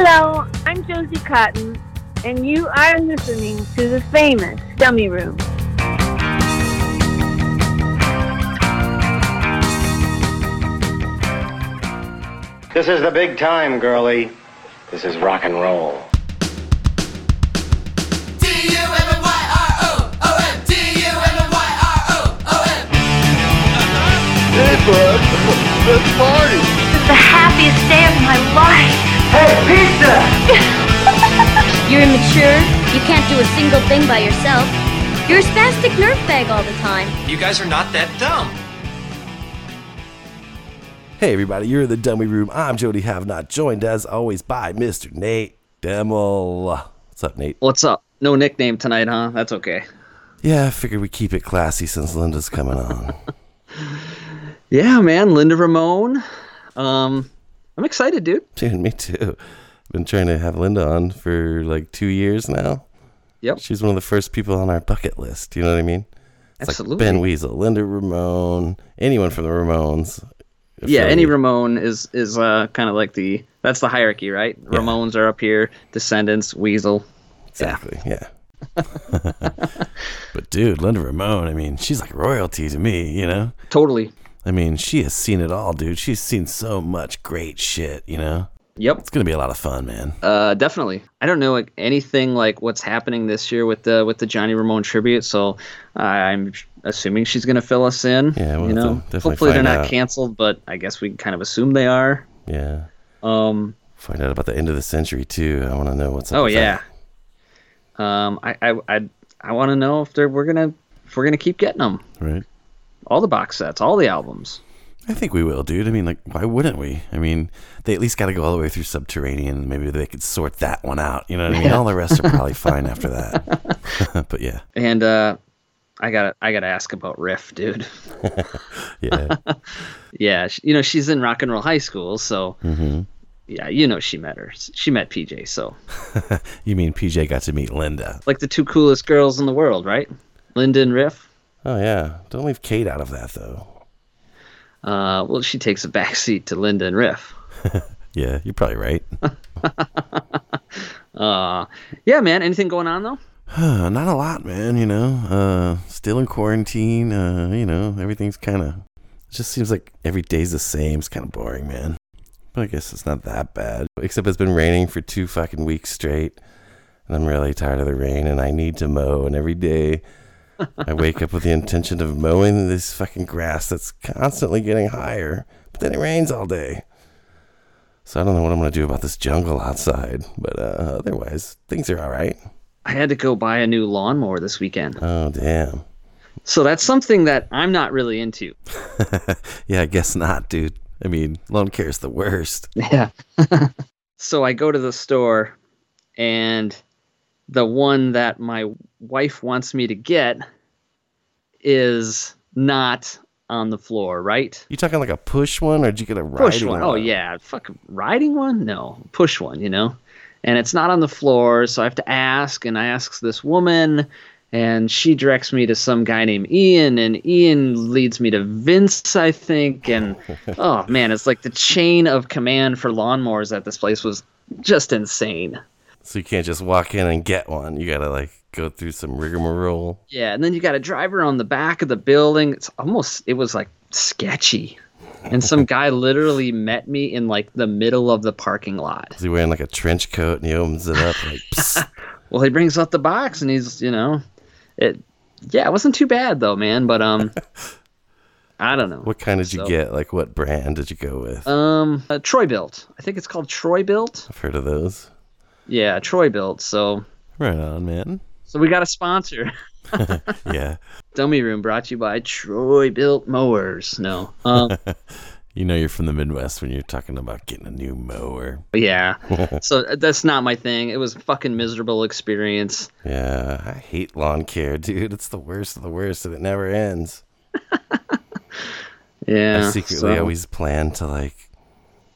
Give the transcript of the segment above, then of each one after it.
Hello, I'm Josie Cotton, and you are listening to the famous Dummy Room. This is the big time, girlie. This is rock and roll. Hey, bud. Let's party. It's the happiest day of my life. Hey, pizza! You're immature. You can't do a single thing by yourself. You're a spastic nerve bag all the time. You guys are not that dumb. Hey everybody, you're in the Dummy Room. I'm Jody Have Not, joined as always by Mr. Nate Demmel. What's up, Nate? What's up? No nickname tonight, huh? That's okay. Yeah, I figured we keep it classy since Linda's coming on. Yeah, man. Linda Ramone. Um, I'm excited, dude. Dude, me too. I've Been trying to have Linda on for like two years now. Yep. She's one of the first people on our bucket list. You know what I mean? It's Absolutely. like Ben Weasel, Linda Ramone, anyone from the Ramones. Yeah, any affiliate. Ramone is is uh kind of like the that's the hierarchy, right? Yeah. Ramones are up here, Descendants, Weasel. Exactly. Yeah. but dude, Linda Ramone, I mean, she's like royalty to me, you know? Totally. I mean, she has seen it all, dude. She's seen so much great shit, you know? Yep. It's gonna be a lot of fun, man. Uh, definitely. I don't know like, anything like what's happening this year with the with the Johnny Ramone tribute, so I'm assuming she's gonna fill us in. Yeah, we'll you to know. definitely Hopefully they're not out. canceled, but I guess we can kind of assume they are. Yeah. Um. Find out about the end of the century too. I wanna know what's up. Oh yeah. that. Um, I I I, I want to know if they're we're gonna if we're gonna keep getting them, Right. All the box sets, all the albums. I think we will, dude. I mean, like, why wouldn't we? I mean, they at least got to go all the way through Subterranean. Maybe they could sort that one out. You know what I mean? All the rest are probably fine after that. but yeah, And uh, I gotta I gotta ask about Riff, dude. yeah, yeah, you know she's in rock and roll high school, so hmm yeah, you know she met her. She met PJ, so You mean PJ got to meet Linda? like the two coolest girls in the world, right? Linda and Riff. Oh yeah. Don't leave Kate out of that though. Uh, well, she takes a backseat to Linda and Riff. Yeah, you're probably right. Uh, yeah, man. Anything going on though? Uh, not a lot, man. You know, uh, still in quarantine. Uh, you know, everything's kind of. It just seems like every day's the same. It's kind of boring, man. But I guess it's not that bad. Except it's been raining for two fucking weeks straight, and I'm really tired of the rain, and I need to mow. And every day, I wake up with the intention of mowing this fucking grass that's constantly getting higher, but then it rains all day. So I don't know what I'm gonna do about this jungle outside. But uh, otherwise, things are all right. I had to go buy a new lawnmower this weekend. Oh damn. So that's something that I'm not really into. yeah, I guess not, dude. I mean, lawn care is the worst. Yeah. so I go to the store, and the one that my wife wants me to get is not on the floor, right? You talking like a push one, or did you get a Push riding one. Oh yeah, fucking riding one? No, push one. You know, and it's not on the floor, so I have to ask, and I ask this woman. And she directs me to some guy named Ian, and Ian leads me to Vince, I think. And oh man, it's like the chain of command for lawnmowers at this place was just insane. So you can't just walk in and get one. You gotta like go through some rigmarole. Yeah, and then you got to drive around the back of the building. It's almost it was like sketchy. And some guy literally met me in like the middle of the parking lot. Is he wearing like a trench coat and he opens it up like, Well, he brings out the box and he's, you know, it yeah, it wasn't too bad though, man, but um I don't know. what kind did you get? Like what brand did you go with? Um uh, Troy-Bilt. I think it's called Troy-Bilt. I've heard of those. Yeah, Troy-Bilt. So Right on, man. so we got a sponsor. Yeah. Dummy Room brought to you by Troy-Bilt Mowers. No. Um You know you're from the Midwest when you're talking about getting a new mower. Yeah. so uh, that's not my thing. It was a fucking miserable experience. Yeah, I hate lawn care, dude. It's the worst of the worst, and it never ends. Yeah. I secretly so- always plan to like,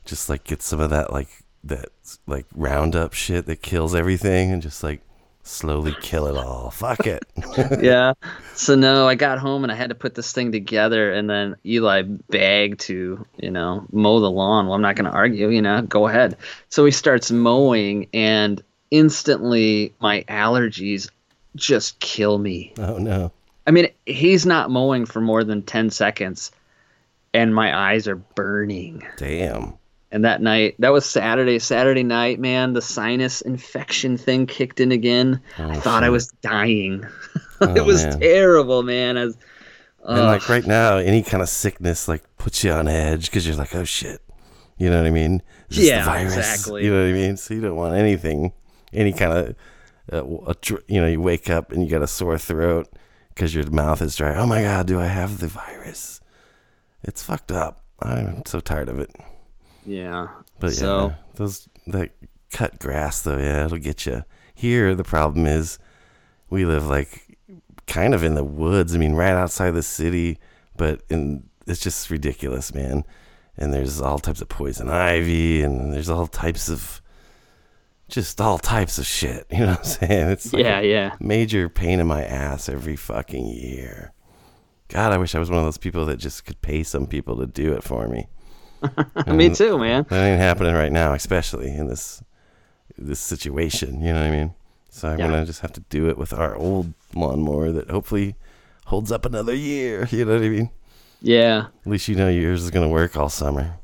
just like get some of that like that like Roundup shit that kills everything, and just like slowly kill it all. Fuck it. yeah. So no, I got home and I had to put this thing together, and then Eli begged to, you know, mow the lawn. Well, I'm not going to argue. You know, go ahead. So he starts mowing, and instantly my allergies just kill me. oh no. I mean, he's not mowing for more than 10 seconds, and my eyes are burning. Damn. And that night, that was Saturday. Saturday night, man, the sinus infection thing kicked in again. I thought I was dying. Oh, it was man. terrible, man. I was, And like right now, any kind of sickness like puts you on edge because you're like, oh shit. You know what I mean? Is this the Yeah, virus? exactly. You know what I mean? So you don't want anything, any kind of, uh, you know, you wake up and you got a sore throat because your mouth is dry. Oh my god, do I have the virus? It's fucked up. I'm so tired of it. Yeah. But so, yeah, those that cut grass though, yeah, it'll get you. Here, the problem is we live like kind of in the woods. I mean, right outside the city, but in it's just ridiculous, man. And there's all types of poison ivy, and there's all types of just all types of shit. You know what I'm saying? It's like yeah, a yeah. major pain in my ass every fucking year. God, I wish I was one of those people that just could pay some people to do it for me. Me too, man. That ain't happening right now, especially in this this situation. You know what I mean? So I'm Yeah. gonna just have to do it with our old lawnmower that hopefully holds up another year. You know what I mean? Yeah. At least you know yours is gonna work all summer.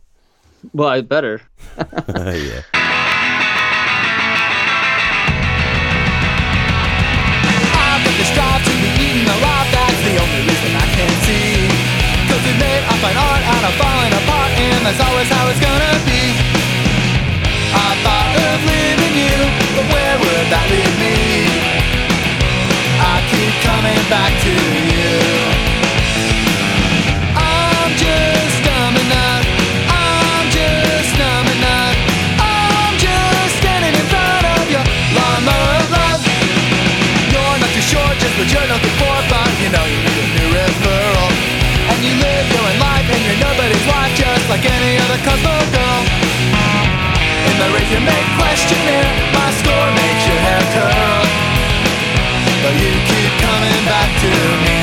Well, I better. yeah. I think it's strive to be eaten alive, that's the only reason I can see. Cause we made up an art out of falling apart, and that's always how it's gonna be. I thought of leaving you, but where would that leave me? I keep coming back to you. I'm just. I'm just. I'm just standing in front of of love. You're not too just you're for, but you know you need a new referral. And you live own life, just like any other Cosmo girl. In the race make questionnaire, my score makes your hair curl. But you keep coming back to me.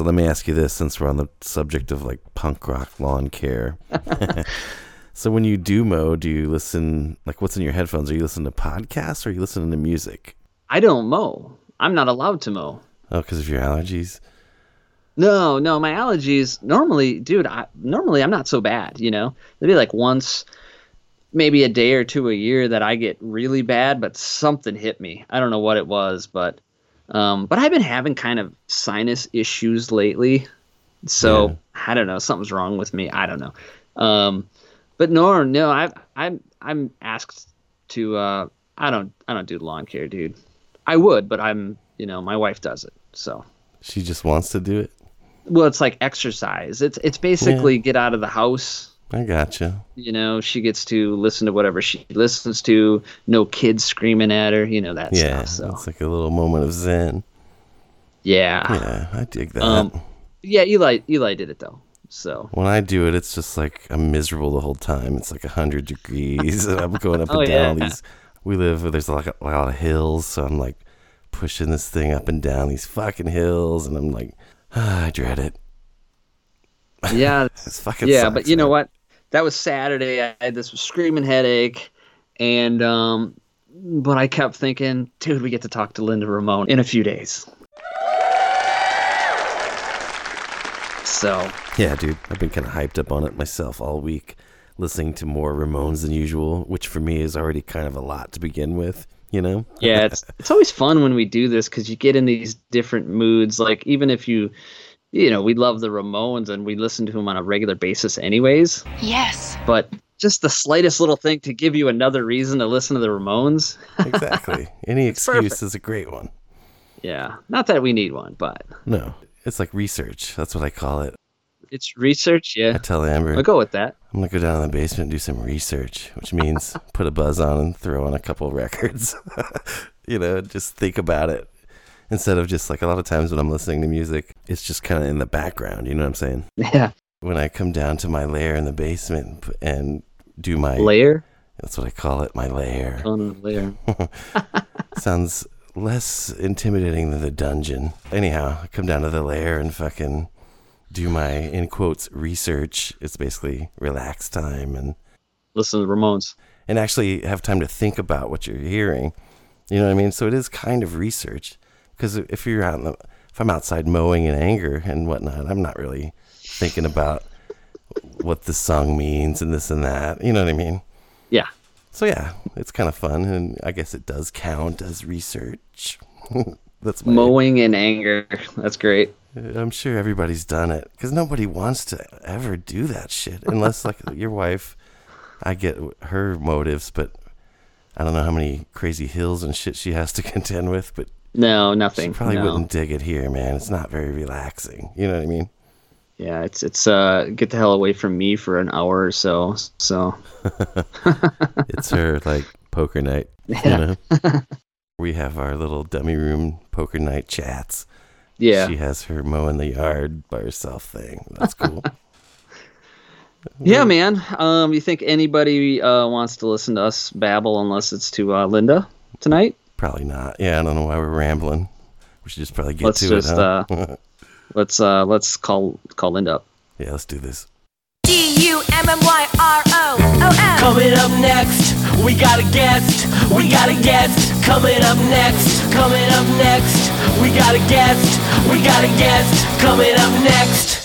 So let me ask you this since we're on the subject of like punk rock lawn care. so when you do mow, do you listen like what's in your headphones? Are you listening to podcasts or are you listening to music? I don't mow. I'm not allowed to mow. Oh, because of your allergies? No, no, my allergies normally, dude, I, normally I'm not so bad, you know. Maybe like once maybe a day or two a year that I get really bad, but something hit me. I don't know what it was, but um but I've been having kind of sinus issues lately. So, Yeah. I don't know, something's wrong with me. I don't know. Um but no, no, I I'm I'm asked to uh I don't I don't do lawn care, dude. I would, but I'm, you know, my wife does it. So, She just wants to do it. well, it's like exercise. It's it's basically get out of the house I gotcha. You know, she gets to listen to whatever she listens to. No kids screaming at her. You know that Yeah, stuff. So it's like a little moment of zen. yeah, Yeah, I dig that. Um, yeah. Eli Eli did it though. So when I do it, it's just like I'm miserable the whole time. It's like hundred degrees, and I'm going up Oh, and down yeah. these. We live there's like a lot of hills, so I'm like pushing this thing up and down these fucking hills, and I'm like, ah, I dread it. yeah, It's fucking yeah. sucks, But you know what? That was Saturday. I had this screaming headache, and um, but I kept thinking, dude, we get to talk to Linda Ramone in a few days. So Yeah, dude, I've been kind of hyped up on it myself all week, listening to more Ramones than usual, which for me is already kind of a lot to begin with. You know? yeah, it's it's always fun when we do this because you get in these different moods. Like even if you, you know, we love the Ramones and we listen to them on a regular basis, anyways. Yes. But just the slightest little thing to give you another reason to listen to the Ramones. exactly. Any excuse perfect. is a great one. Yeah, not that we need one, but No, it's like research. That's what I call it. it's research. yeah. I Yeah, tell Amber, I'll go with that. I'm gonna go down in the basement and do some research, which means put a buzz on and throw on a couple records. you know, just think about it instead of just like a lot of times when I'm listening to music, it's just kind of in the background. You know what I'm saying? Yeah, When I come down to my lair in the basement and do my layer that's what I call it, my lair. on a layer. Sounds less intimidating than the dungeon. Anyhow, I come down to the lair and fucking do my in quotes research. It's basically relax time and Listen to the Ramones. and actually have time to think about what you're hearing. You know what I mean? So it is kind of research because if you're out in the, if I'm outside mowing in anger and whatnot, I'm not really thinking about what this song means and this and that. You know what I mean? Yeah, So yeah, it's kind of fun, and I guess it does count as research. That's my, mowing in anger. That's great. Uh, I'm sure everybody's done it because nobody wants to ever do that shit unless like your wife. I get her motives, but I don't know how many crazy hills and shit she has to contend with. But No, she nothing. probably no. wouldn't dig it here, man. It's not very relaxing. You know what I mean? Yeah, it's it's uh get the hell away from me for an hour or so. So It's her like poker night. Yeah. You know? we have our little dummy room poker night chats. yeah, She has her mowing the yard by herself thing. That's cool. yeah, man. Um, you think anybody uh wants to listen to us babble unless it's to uh, Linda tonight? Probably not. Yeah, I don't know why we're rambling. We should just probably get Let's to just, it, huh? Let's uh let's call call Linda up. yeah, let's do this. D U M M Y R O O M. Coming up next, we got a guest. We got a guest. Coming up next. Coming up next, we got a guest. We got a guest. Coming up next.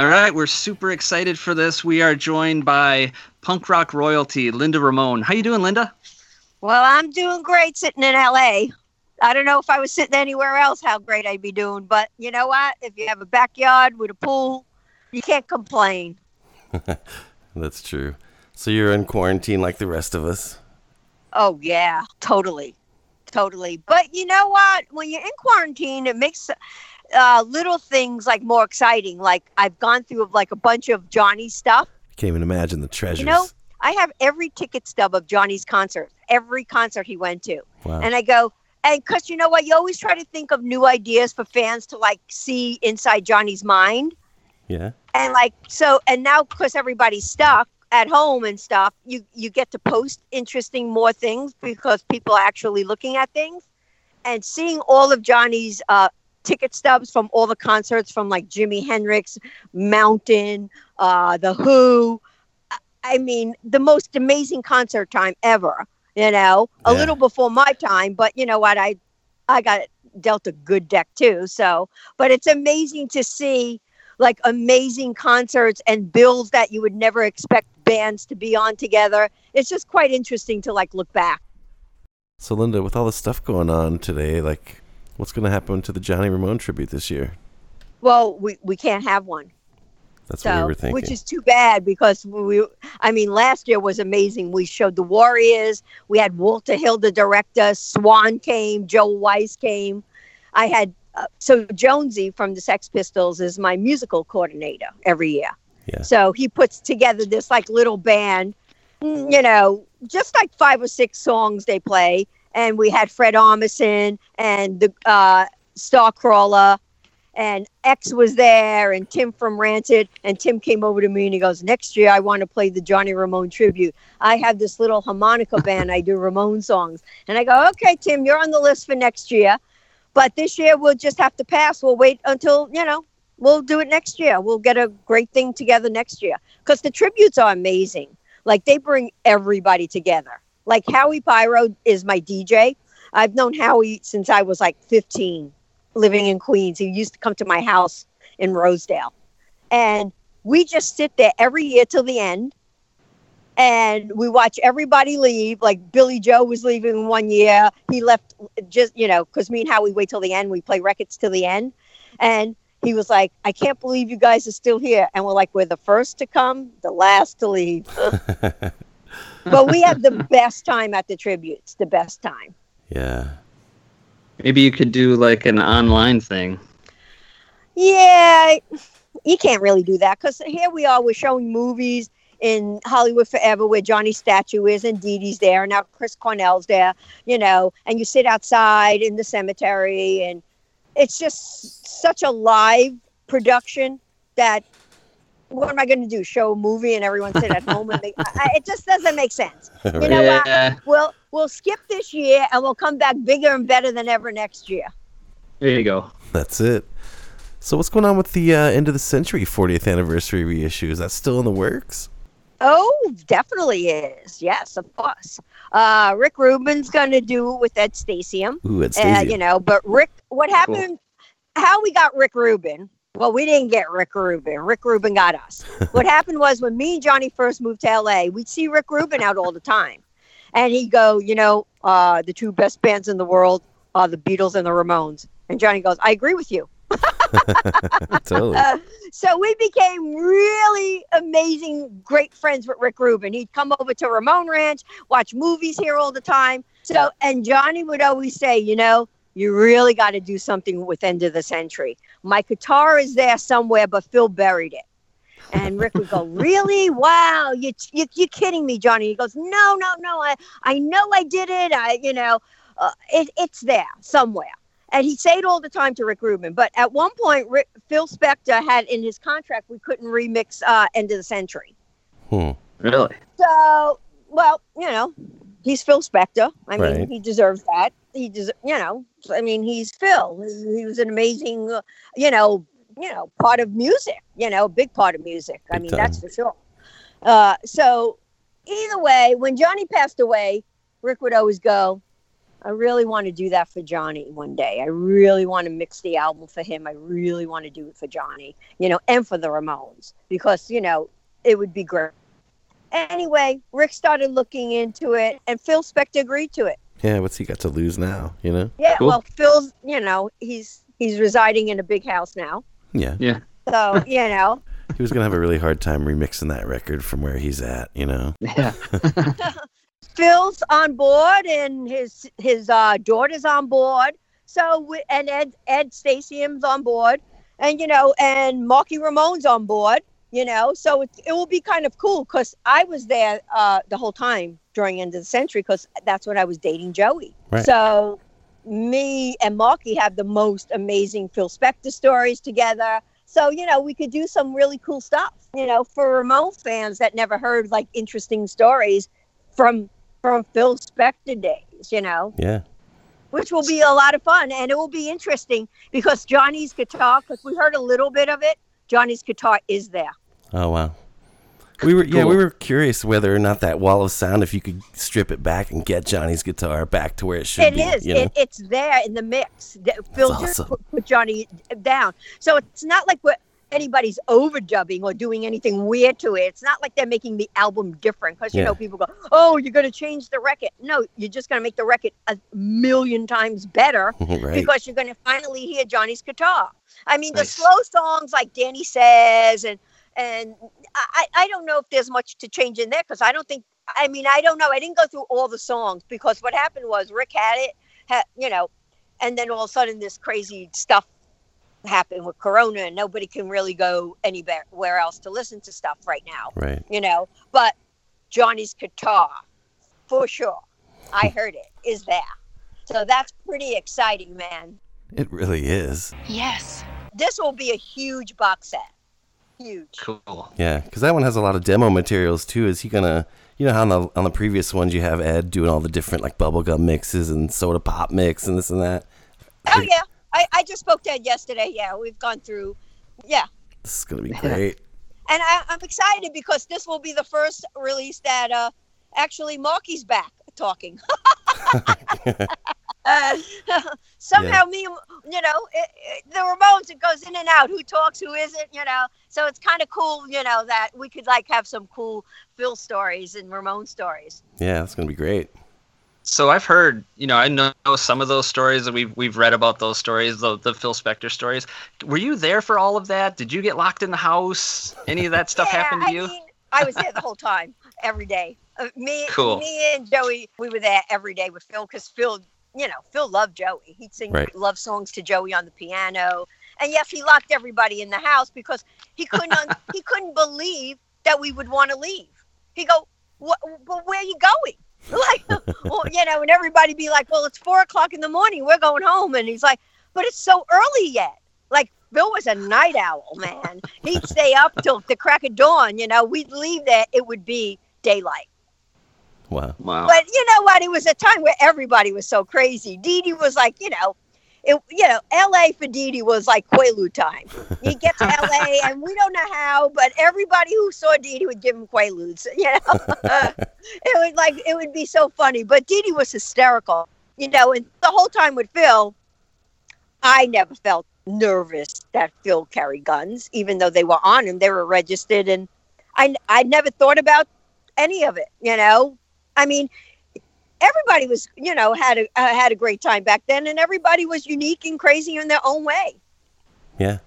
All right, we're super excited for this. We are joined by punk rock royalty Linda Ramone. How you doing, Linda? Well, I'm doing great sitting in LA. I don't know if I was sitting anywhere else how great I'd be doing, but you know what? If you have a backyard with a pool, you can't complain. That's true. So you're in quarantine like the rest of us. Oh yeah, totally, totally. But you know what? When you're in quarantine, it makes uh, little things like more exciting. Like I've gone through like a bunch of Johnny's stuff. Can't even imagine the treasures. You know, I have every ticket stub of Johnny's concert, every concert he went to, wow. and I go. And because you know what, you always try to think of new ideas for fans to like see inside Johnny's mind. yeah. and like so and now because everybody's stuck at home and stuff you you get to post interesting more things because people are actually looking at things and seeing all of johnny's uh ticket stubs from all the concerts from like jimi hendrix mountain uh the who I- mean the most amazing concert time ever you know a Yeah. little before my time but you know what i i got dealt a good deck too so but it's amazing to see like amazing concerts and bills that you would never expect bands to be on together. It's just quite interesting to like look back. So, Linda, with all the stuff going on today, like, what's going to happen to the Johnny Ramone tribute this year? Well, we, we can't have one. That's what we So, were thinking. which is too bad because we, I mean, last year was amazing. We showed the Warriors. We had Walter Hill, the director. Swan came. Joe Weiss came. I had uh, so Jonesy from the Sex Pistols is my musical coordinator every year. Yeah. So he puts together this like little band, mm, you know, just like five or six songs they play. And we had Fred Armisen and the uh, Starcrawler and X was there and Tim from Rancid, and Tim came over to me and he goes, "Next year I want to play the Johnny Ramone tribute. I have this little harmonica band. I do Ramone songs." And I go, "Okay, Tim, you're on the list for next year, but this year we'll just have to pass. We'll wait until you know." We'll do it next year. We'll get a great thing together next year because the tributes are amazing. Like they bring everybody together. Like Howie Pyro is my DJ. I've known Howie since I was like 15 living in Queens. He used to come to my house in Rosedale. And we just sit there every year till the end. And we watch everybody leave. Like Billie Joe was leaving one year. He left just, you know, because me and Howie wait till the end. We play records till the end. And he was like, I can't believe you guys are still here. And we're like, we're the first to come, the last to leave. but we have the best time at the tributes, the best time. yeah. Maybe you could do like an online thing. Yeah, you can't really do that because here we are. We're showing movies in Hollywood Forever where Johnny's statue is and Dee Dee's there. Now Chris Cornell's there, you know, and you sit outside in the cemetery and it's just such a live production that what am I going to do? Show a movie and everyone sit at home and make, I, I- it just doesn't make sense. You know what? Yeah. We'll we'll skip this year and we'll come back bigger and better than ever next year. There you go. That's it. So, what's going on with the uh, end of the century 40th anniversary reissue? Is that still in the works? Oh, definitely is. Yes, of course. Uh, Rick Rubin's going to do it with Ed Stasium. Ooh, Ed Uh, you know, but Rick, what happened? How we got Rick Rubin? Well, we didn't get Rick Rubin. Rick Rubin got us. what happened was when me and Johnny first moved to LA, we'd see Rick Rubin out all the time, and he'd go, you know, uh, the two best bands in the world are the Beatles and the Ramones. And Johnny goes, I agree with you. totally. Uh, so we became really amazing, great friends with Rick Rubin. He'd come over to Ramon Ranch, watch movies here all the time. So, and Johnny would always say, you know, you really got to do something with End of the Century. My guitar is there somewhere, but Phil buried it. And Rick would go, really? Wow, you, you you kidding me, Johnny? He goes, no, no, no. I I know I did it. I you know, uh, it, it's there somewhere. And he'd say it all the time to Rick Rubin. But at one point, Rick, Phil Spector had in his contract we couldn't remix uh, End of the Century. Hmm. Really? So, well, you know, he's Phil Spector. I mean, Right. he deserves that. He does, you know. I mean, he's Phil. He was an amazing, uh, you know, you know, part of music. You know, big part of music. I mean, time. that's for sure. Uh, so, either way, when Johnny passed away, Rick would always go. I really want to do that for Johnny one day. I really want to mix the album for him. I really want to do it for Johnny, you know, and for the Ramones because, you know, it would be great. Anyway, Rick started looking into it and Phil Spector agreed to it. Yeah, what's he got to lose now? You know? Yeah, Cool. well, Phil's, you know, he's he's residing in a big house now. Yeah. Yeah. So, you know, He was gonna have a really hard time remixing that record from where he's at. You know? Yeah. Phil's on board and his his uh, daughter's on board. So we, and Ed Ed Stasium's on board, and you know, and Marky Ramone's on board. You know, so it, it will be kind of cool because I was there uh, the whole time during end of the century because that's when I was dating Joey. Right. So me and Marky have the most amazing Phil Spector stories together. So you know, we could do some really cool stuff. You know, for Ramone fans that never heard like interesting stories from from Phil Spector days, you know, Yeah. which will be a lot of fun and it will be interesting because Johnny's guitar, because we heard a little bit of it, Johnny's guitar is there. Oh wow. We were yeah, we were curious whether or not that wall of sound, if you could strip it back and get Johnny's guitar back to where it should It be. is. You know? It, it's there in the mix. Phil just awesome. put, put Johnny down. So it's not like we're, anybody's overdubbing or doing anything weird to it. It's not like they're making the album different because you Yeah. know people go, "Oh, you're going to change the record." No, you're just going to make the record a million times better right. because you're going to finally hear Johnny's guitar. I mean, Nice. the slow songs like Danny says, and and I I don't know if there's much to change in there because I don't think. I mean, I don't know. I didn't go through all the songs because what happened was Rick had it, had, you know, and then all of a sudden this crazy stuff happened with Corona, and nobody can really go anywhere else to listen to stuff right now Right. you know. But Johnny's guitar, for sure, I hmm. heard it, is there. So that's pretty exciting, man. It really is. Yes. This will be a huge box set. Huge. Cool. Yeah, because that one has a lot of demo materials too. Is he gonna, you know, how on the on the previous ones you have Ed doing all the different like bubblegum mixes and soda pop mix and this and that. Oh yeah, I, I just spoke to Ed yesterday. Yeah, we've gone through. Yeah, This is gonna be great. and I, I'm excited because this will be the first release that uh actually Marky's back talking. uh, somehow me, you know, it, it, the Ramones, it goes in and out. Who talks? Who isn't? You know. So it's kind of cool, you know, that we could like have some cool Phil stories and Ramone stories. Yeah, it's gonna be great. So I've heard, you know, I know some of those stories that we've we've read about those stories, the the Phil Spector stories. Were you there for all of that? Did you get locked in the house? Any of that stuff yeah, happened to I you? Mean, I was there the whole time, every day. Uh, me, Cool. me and Joey, we were there every day with Phil because Phil, you know, Phil loved Joey. He'd sing Right. love songs to Joey on the piano, and yes, he locked everybody in the house because he couldn't un- he couldn't believe that we would want to leave. He go, "What? Well, where are you going?" Like, well, you know, and everybody be like, "Well, it's four o'clock in the morning. We're going home," and he's like, "But it's so early yet." Like Phil was a night owl, man. He'd stay up till the crack of dawn. You know, we'd leave there; it would be daylight. Wow. Wow. But you know what? It was a time where everybody was so crazy. Dee Dee was like, you know, it, you know, L.A. for Dee Dee was like Quaalude time. You get to L.A. and we don't know how, but everybody who saw Dee Dee would give him Quaaludes. You know, it would like it would be so funny. But Dee Dee was hysterical. You know, and the whole time with Phil, I never felt nervous that Phil carried guns, even though they were on him. They were registered, and I I never thought about any of it. You know, I mean, everybody was, you know, had a uh, had a great time back then, and everybody was unique and crazy in their own way. Yeah.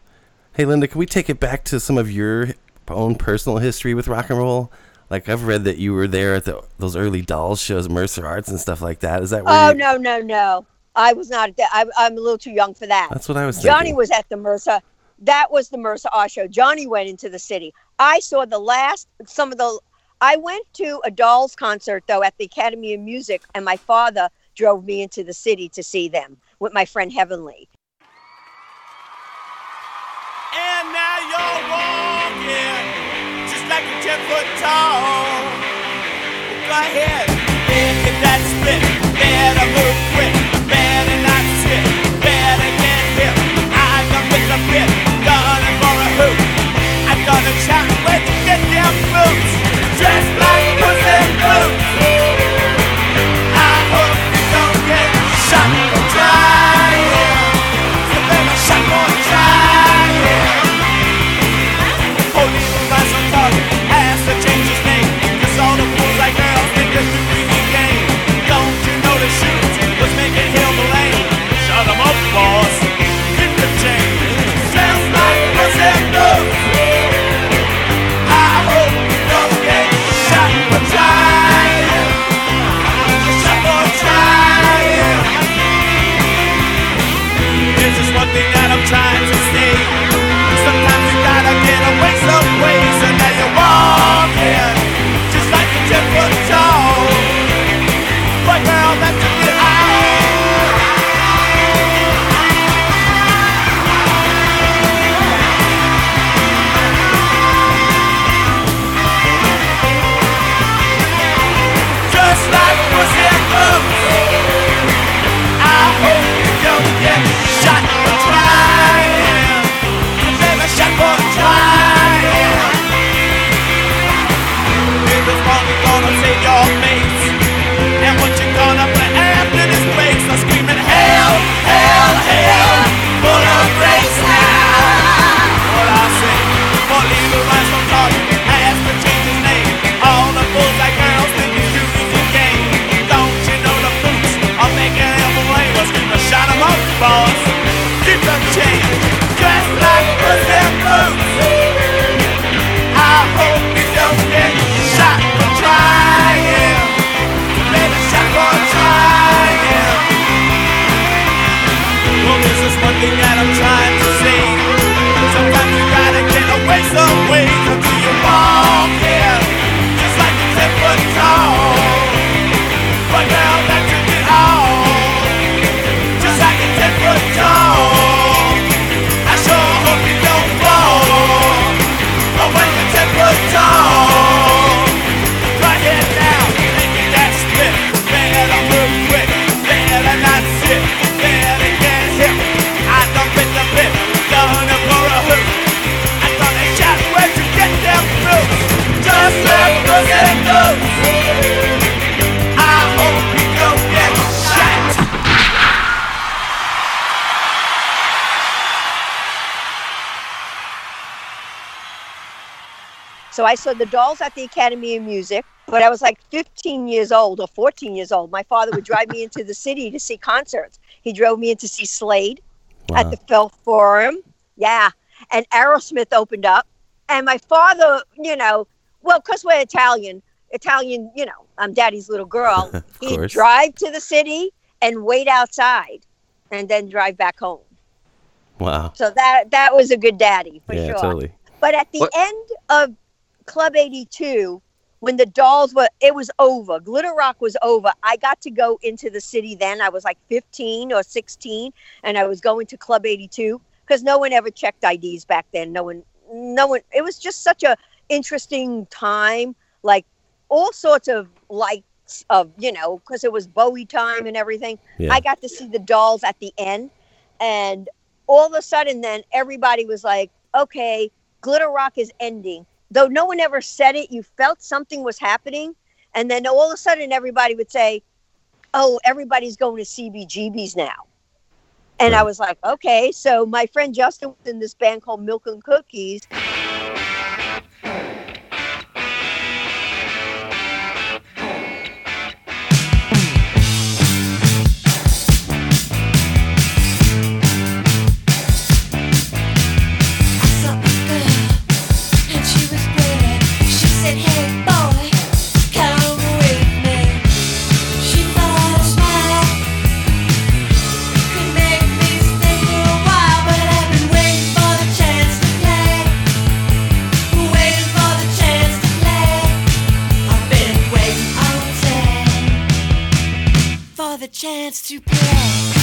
Hey, Linda, can we take it back to some of your own personal history with rock and roll? Like I've read that you were there at the, those early Dolls shows, Mercer Arts and stuff like that. Is that where Oh you, no, no, no! I was not. At that. I, I'm a little too young for that. That's what I was Johnny thinking. was at the Mercer. That was the Mercer Art show. Johnny went into the city. I saw the last some of the. I went to a Dolls concert though at the Academy of Music, and my father drove me into the city to see them with my friend Heavenly. And now you're walking just like a 10 foot tall. Go ahead. Better move quick, better not sit, better get with the bit, for a hoop. Get them boots? Dressed like So I saw the Dolls at the Academy of Music, but I was like 15 years old or 14 years old. My father would drive me into the city to see concerts. He drove me in to see Slade at the Felt Forum. Yeah. And Aerosmith opened up. And my father, you know, well, because we're Italian, Italian, you know, I'm daddy's little girl. He'd course. drive to the city and wait outside and then drive back home. Wow. So that that was a good daddy for yeah, sure. totally. But at the What- end of Club 82, when the dolls were, it was over. Glitter Rock was over. I got to go into the city then. I was like 15 or 16, and I was going to Club 82 because no one ever checked IDs back then. No one, no one. It was just such a interesting time. Like all sorts of lights of, you know, because it was Bowie time and everything. Yeah. I got to see the dolls at the end, and all of a sudden, then everybody was like, "Okay, Glitter Rock is ending." Though no one ever said it, you felt something was happening, and then all of a sudden, everybody would say, "Oh, everybody's going to CBGB's now." And I was like, okay. So my friend Justin was in this band called Milk and Cookies. Chance to play.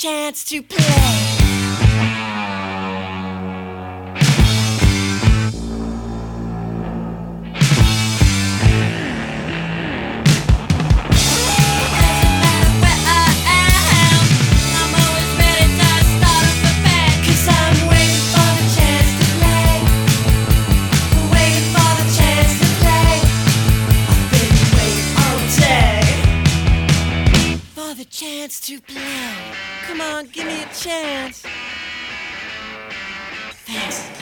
Chance to play. The matter I am I'm always mad and start off a I'm waiting for the chance to play waiting for the chance to play I've been waiting all day for the chance to play. Come on, give me a chance. Thanks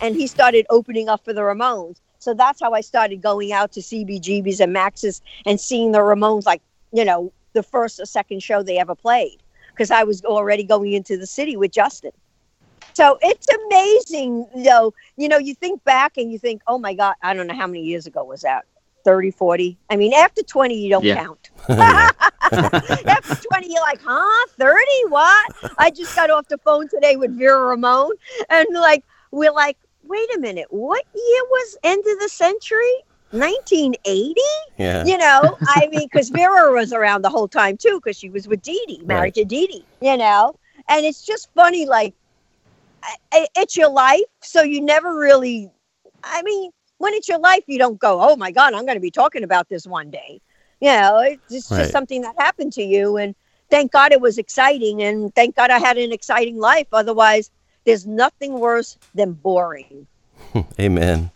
and he started opening up for the Ramones. So that's how I started going out to CBGBs and Max's and seeing the Ramones, like, you know, the first or second show they ever played, because I was already going into the city with Justin. So it's amazing, though. You know, you think back and you think, oh my God, I don't know how many years ago was that? 30, 40? I mean, after 20, you don't Yeah. count. after 20, you're like, huh? 30? What? I just got off the phone today with Vera Ramone, and like, we're like, wait a minute, what year was end of the century? 1980? Yeah. You know, I mean, because Vera was around the whole time too, because she was with Dee Dee, married Right. to Dee Dee, you know? And it's just funny, like, it's your life, so you never really, I mean, when it's your life, you don't go, oh my God, I'm going to be talking about this one day. You know, it's just Right. something that happened to you. And thank God it was exciting. And thank God I had an exciting life. Otherwise, there's nothing worse than boring. Amen.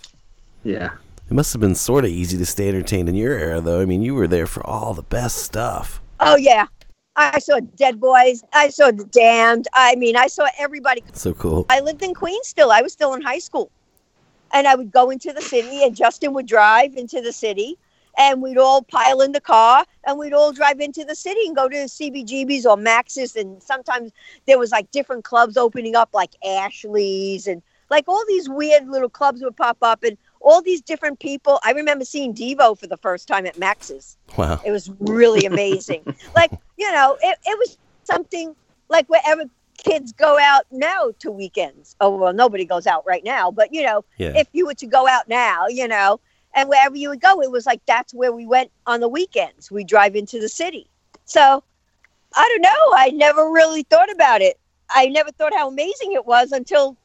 Yeah. It must have been sort of easy to stay entertained in your era, though. I mean, you were there for all the best stuff. Oh, yeah. I saw Dead Boys. I saw The Damned. I mean, I saw everybody. So cool. I lived in Queens still. I was still in high school. And I would go into the city, and Justin would drive into the city, and we'd all pile in the car, and we'd all drive into the city and go to the CBGB's or Max's. And sometimes there was like different clubs opening up, like Ashley's, and like all these weird little clubs would pop up. And all these different people. I remember seeing Devo for the first time at Max's. Wow. It was really amazing. like, you know, it, it was something like wherever kids go out now to weekends. Oh, well, nobody goes out right now, but, you know, Yeah. if you were to go out now, you know, and wherever you would go, it was like that's where we went on the weekends. We drive into the city. So I don't know. I never really thought about it. I never thought how amazing it was until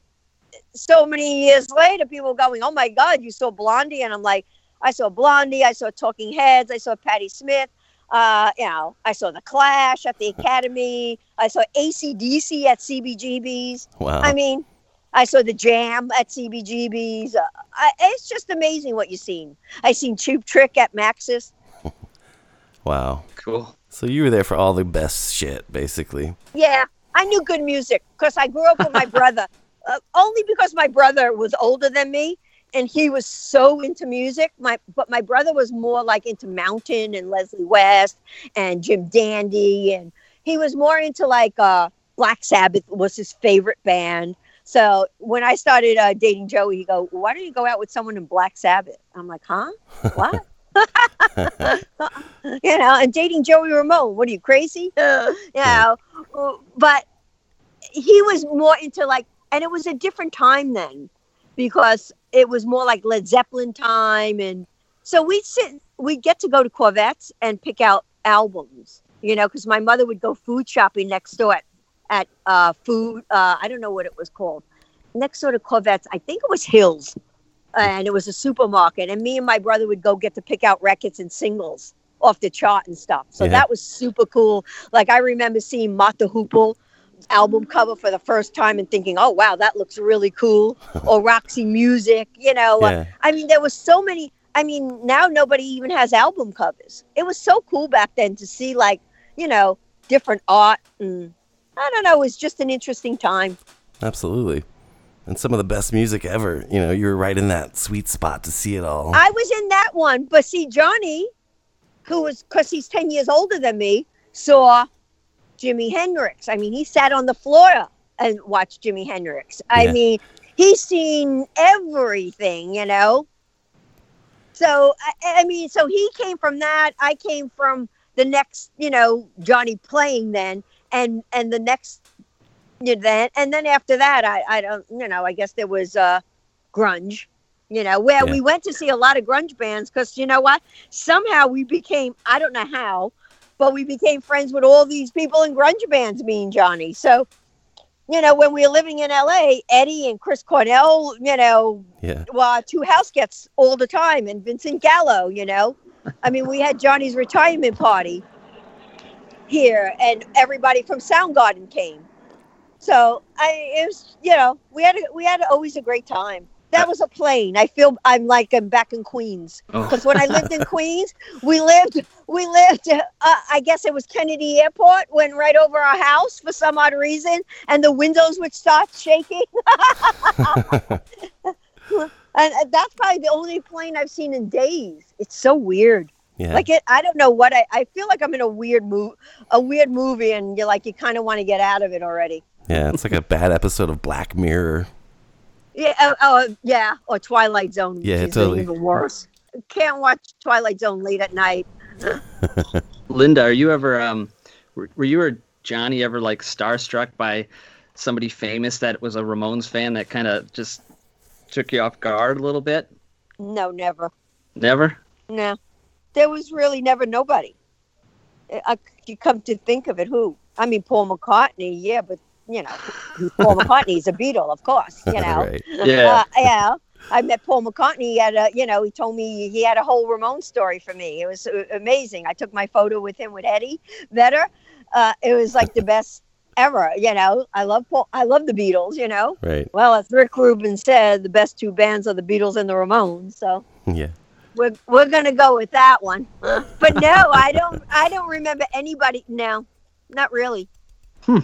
so many years later, people going, "Oh my God, you saw Blondie," and I'm like, "I saw Blondie. I saw Talking Heads. I saw Patti Smith. Uh, you know, I saw the Clash at the Academy. I saw ACDC at CBGB's. Wow. I mean, I saw the Jam at CBGB's. Uh, I, it's just amazing what you've seen. I seen Tube Trick at Max's. wow. Cool. So you were there for all the best shit, basically. Yeah, I knew good music because I grew up with my brother. Uh, only because my brother was older than me and he was so into music. My but my brother was more like into Mountain and Leslie West and Jim Dandy and he was more into like uh, Black Sabbath was his favorite band. So when I started uh, dating Joey, he go, "Why don't you go out with someone in Black Sabbath?" I'm like, "Huh? What?" you know, and dating Joey Ramone. What are you crazy? you know, but he was more into like, and it was a different time then because it was more like Led Zeppelin time, and so we'd sit, we'd get to go to Korvettes and pick out albums. You know, because my mother would go food shopping next door at, at uh, food. Uh, I don't know what it was called. Next door to Korvettes, I think it was Hills and it was a supermarket and me and my brother would go get to pick out records and singles off the chart and stuff so Yeah. that was super cool like i remember seeing Mott the Hoople album cover for the first time and thinking oh wow that looks really cool or roxy music you know Yeah. i mean there was so many i mean now nobody even has album covers it was so cool back then to see like you know different art and i don't know it was just an interesting time Absolutely. And some of the best music ever. You know, you were right in that sweet spot to see it all. I was in that one, but see, Johnny, who was because he's ten years older than me, saw Jimi Hendrix. I mean, he sat on the floor and watched Jimi Hendrix. I Yeah. mean, he's seen everything, you know. So I, I mean, so he came from that. I came from the next, you know, Johnny playing then, and and the next, you know, then and then after that, I I don't, you know, I guess there was uh grunge you know, where Yeah. we went to see a lot of grunge bands because you know what? Somehow we became, I don't know how, but we became friends with all these people in grunge bands, me and Johnny. So, you know, when we were living in LA, Eddie and Chris Cornell, you know, yeah. well, two house gets all the time, and Vincent Gallo, you know. I mean, we had Johnny's retirement party here, and everybody from Soundgarden came. So I, it was, you know, we had a, we had always a great time. That was a plane. I feel I'm like I'm back in Queens Oh. because when I lived in Queens, we lived we lived. Uh, I guess it was Kennedy Airport went right over our house for some odd reason, and the windows would start shaking. and uh, that's probably the only plane I've seen in days. It's so weird. Yeah. Like it, I don't know what I. I feel like I'm in a weird move, a weird movie, and you're like you kind of want to get out of it already. yeah, it's like a bad episode of Black Mirror. Yeah. Oh, oh yeah. Or Twilight Zone. which Yeah, is totally. Even worse. Can't watch Twilight Zone late at night. Linda, are you ever um were, were you or Johnny ever like starstruck by somebody famous that was a Ramones fan that kind of just took you off guard a little bit? No, never. Never? No, there was really never nobody. I, I- you come to think of it, who? I mean, Paul McCartney, yeah, but you know, Paul McCartney's a Beatle, of course. You know, right. Yeah. uh, yeah. I met Paul McCartney. He had a, you know, he told me he had a whole Ramon story for me. It was uh, amazing. I took my photo with him with Eddie Vedder. Uh, it was like the best ever. You know, I love Paul. I love the Beatles. You know, Right. well, as Rick Rubin said, the best two bands are the Beatles and the Ramones. So Yeah. We're we're gonna go with that one. But no, I don't. I don't remember anybody. No, not really. Hmm.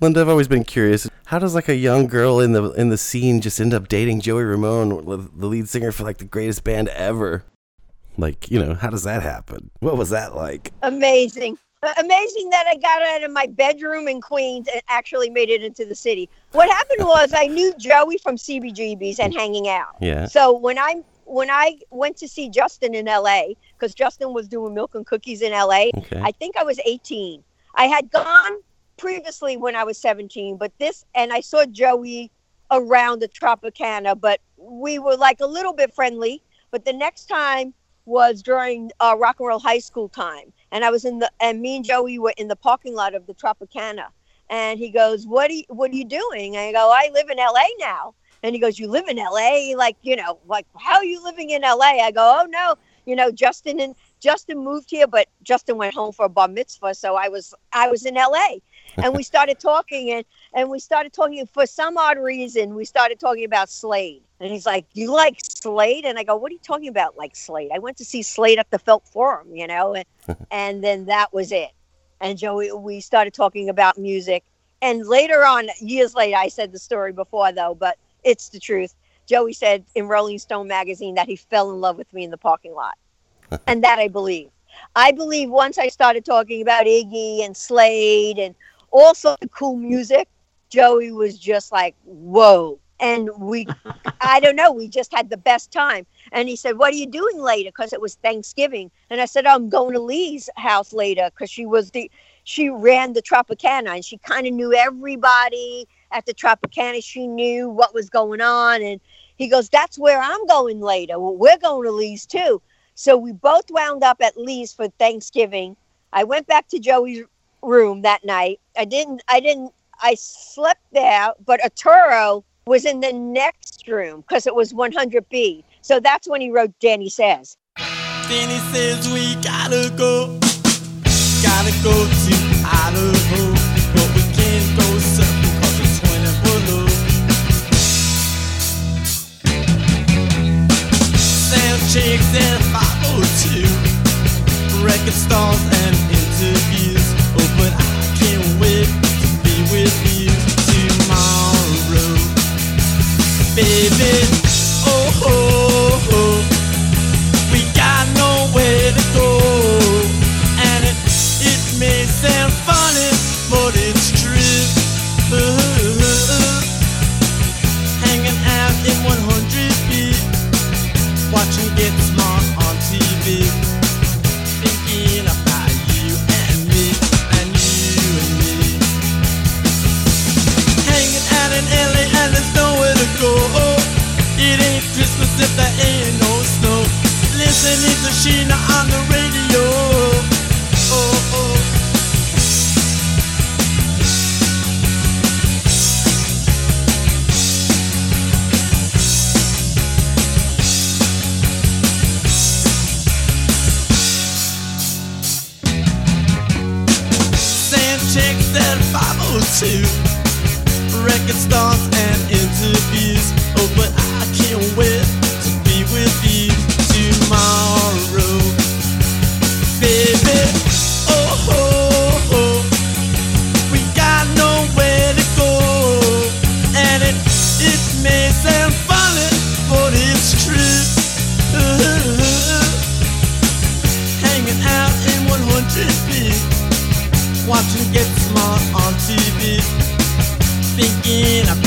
Linda, I've always been curious. How does like a young girl in the in the scene just end up dating Joey Ramone, the lead singer for like the greatest band ever? Like, you know, how does that happen? What was that like? Amazing. Amazing that I got out of my bedroom in Queens and actually made it into the city. What happened was I knew Joey from CBGB's and hanging out. Yeah. So when I when I went to see Justin in LA, because Justin was doing milk and cookies in LA, Okay. I think I was 18. I had gone previously when I was 17, but this and I saw Joey around the Tropicana, but we were like a little bit friendly. But the next time was during uh, rock and roll high school time, and I was in the and me and Joey were in the parking lot of the Tropicana, and he goes, "What are you, What are you doing?" And I go, "I live in L.A. now." And he goes, "You live in L.A. Like you know, like how are you living in L.A.?" I go, "Oh no, you know, Justin and Justin moved here, but Justin went home for a bar mitzvah, so I was I was in L.A. and we started talking and and we started talking for some odd reason we started talking about Slade and he's like you like Slade and I go what are you talking about like Slade I went to see Slade at the Felt Forum you know and and then that was it and Joey we started talking about music and later on years later I said the story before though but it's the truth Joey said in Rolling Stone magazine that he fell in love with me in the parking lot and that I believe I believe once I started talking about Iggy and Slade and also the cool music, Joey was just like, whoa. And we, I don't know, we just had the best time. And he said, What are you doing later? Because it was Thanksgiving. And I said, I'm going to Lee's house later because she was the, she ran the Tropicana and she kind of knew everybody at the Tropicana. She knew what was going on. And he goes, That's where I'm going later. Well, we're going to Lee's too. So we both wound up at Lee's for Thanksgiving. I went back to Joey's room that night. I didn't I didn't I slept there, but Arturo was in the next room because it was 100B. So that's when he wrote Danny Says. Danny says we gotta go, gotta go to Idaho, Checks and 502, record stars and interviews. Oh, but I can't wait to be with you tomorrow, baby. Oh, oh, there ain't no snow. Listening to Sheena on the radio. Oh, oh. Sand checks at 502 record stars and interviews. Oh, but I can't wait watching Get Smart on TV thinking about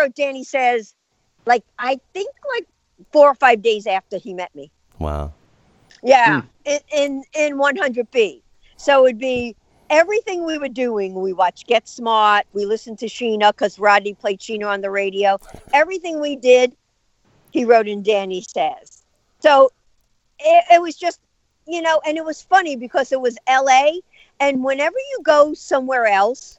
wrote Danny Says, like, I think like four or five days after he met me. Wow. Yeah, hmm. in, in in 100B. So it'd be everything we were doing. We watched Get Smart. We listened to Sheena because Rodney played Sheena on the radio. Everything we did, he wrote in Danny Says. So it, it was just, you know, and it was funny because it was L.A. And whenever you go somewhere else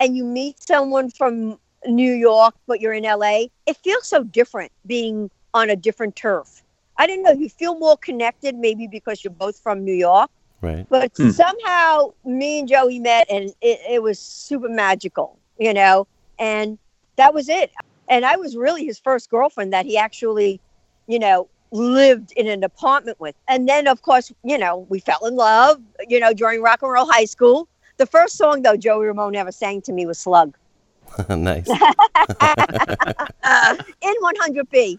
and you meet someone from New York, but you're in LA, it feels so different being on a different turf. I don't know, you feel more connected maybe because you're both from New York, Right. but Hmm. somehow me and Joey met and it, it was super magical, you know, and that was it. And I was really his first girlfriend that he actually, you know, lived in an apartment with. And then, of course, you know, we fell in love, you know, during rock and roll high school. The first song, though, Joey Ramone ever sang to me was Slug nice. Uh, in 100B.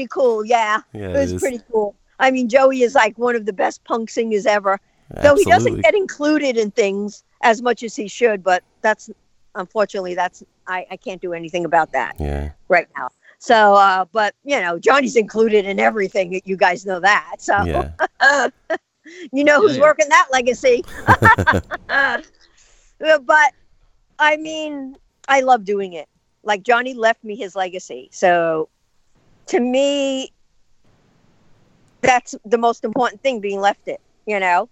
Pretty cool. Yeah, Yeah, it it was is. pretty cool. I mean, Joey is like one of the best punk singers ever. Though he doesn't get included in things as much as he should, but that's unfortunately that's I, I can't do anything about that Yeah. right now. So, uh, but you know, Johnny's included in everything. You guys know that. So, Yeah. you know who's Yeah. working that legacy. Uh, but I mean, I love doing it. Like Johnny left me his legacy. So to me, that's the most important thing being left it, you know?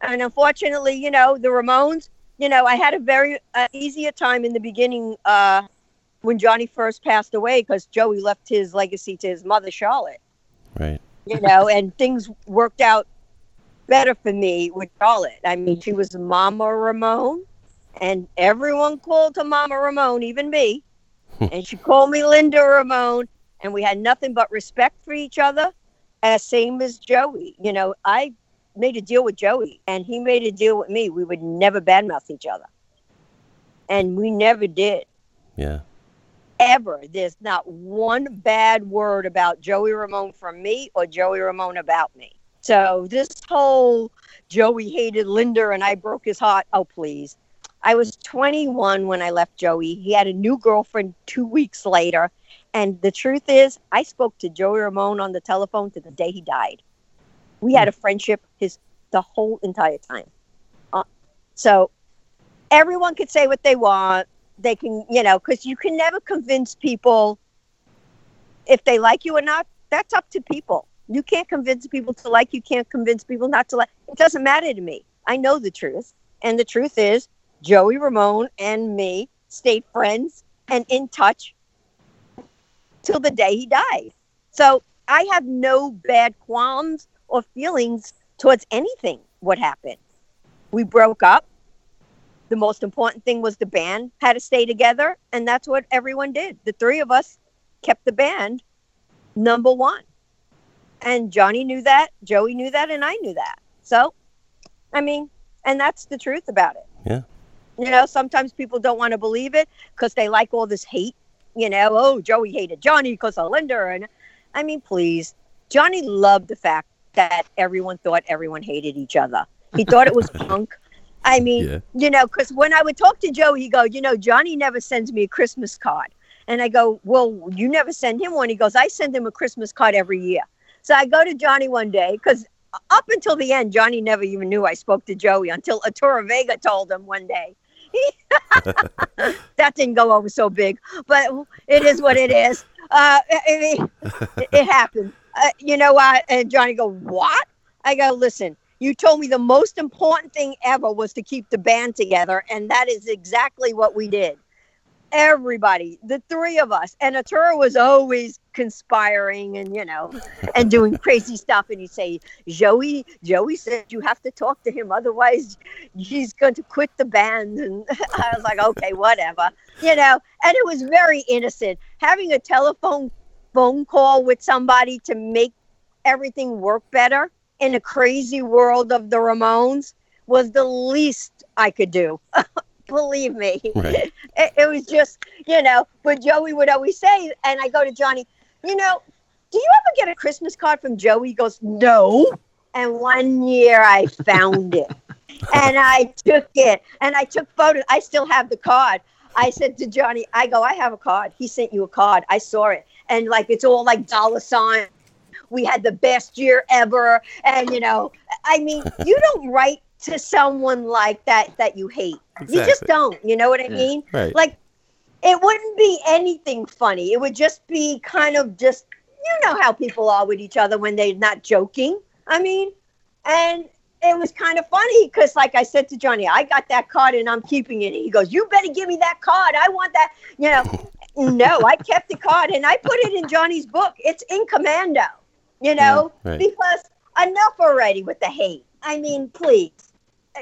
And unfortunately, you know, the Ramones, you know, I had a very uh, easier time in the beginning uh, when Johnny first passed away because Joey left his legacy to his mother, Charlotte Right. you know, and things worked out better for me with Charlotte. I mean, she was Mama Ramone, and everyone called her Mama Ramone, even me. and she called me Linda Ramone, and we had nothing but respect for each other, as same as Joey. You know, I made a deal with Joey, and he made a deal with me. We would never badmouth each other, and we never did Yeah. ever. There's not one bad word about Joey Ramone from me or Joey Ramone about me. So this whole Joey hated Linda and I broke his heart. Oh, please. I was 21 when I left Joey. He had a new girlfriend two weeks later. And the truth is, I spoke to Joey Ramone on the telephone to the day he died. We had a friendship his the whole entire time. Uh, so everyone could say what they want they can, you know, because you can never convince people if they like you or not. That's up to people. You can't convince people to like you, can't convince people not to like. It doesn't matter to me. I know the truth. And the truth is, Joey Ramone and me stayed friends and in touch till the day he died. So I have no bad qualms or feelings towards anything what happened. We broke up the most important thing was the band had to stay together and that's what everyone did the three of us kept the band number one and johnny knew that joey knew that and i knew that so i mean and that's the truth about it Yeah. you know sometimes people don't want to believe it because they like all this hate you know oh joey hated johnny because of linda and i mean please Johnny loved the fact that everyone thought everyone hated each other. He thought it was punk. I mean, Yeah. you know, because when I would talk to Joe, he go, you know, Johnny never sends me a Christmas card. And I go, well, you never send him one. He goes, I send him a Christmas card every year. So I go to Johnny one day because up until the end, Johnny never even knew I spoke to Joey until Arturo Vega told him one day. that didn't go over so big, but it is what it is. Uh, it, it happened. Uh, you know what? And Johnny go, what? I go, listen, you told me the most important thing ever was to keep the band together, and that is exactly what we did. Everybody, the three of us, and Arturo was always conspiring and you know, and doing crazy stuff. And he'd say, "Joey, Joey said you have to talk to him, otherwise he's going to quit the band." And I was like, "Okay, whatever," you know. And it was very innocent having a telephone phone call with somebody to make everything work better in a crazy world of the Ramones was the least I could do. Believe me. Right. It, it was just, you know, but Joey would always say, and I go to Johnny, you know, do you ever get a Christmas card from Joey? He goes, no. And one year I found it and I took it and I took photos. I still have the card. I said to Johnny, I go, I have a card. He sent you a card. I saw it. And like, it's all like dollar sign. We had the best year ever. And, you know, I mean, you don't write to someone like that that you hate. You just don't. You know what I Yeah. mean? Right. Like, it wouldn't be anything funny. It would just be kind of just, you know, how people are with each other when they're not joking. I mean, and it was kind of funny because, like I said to Johnny, I got that card and I'm keeping it. He goes, You better give me that card. I want that. You know, no, I kept the card and I put it in Johnny's book. It's in Commando, you know, Yeah, right. because enough already with the hate. I mean, please.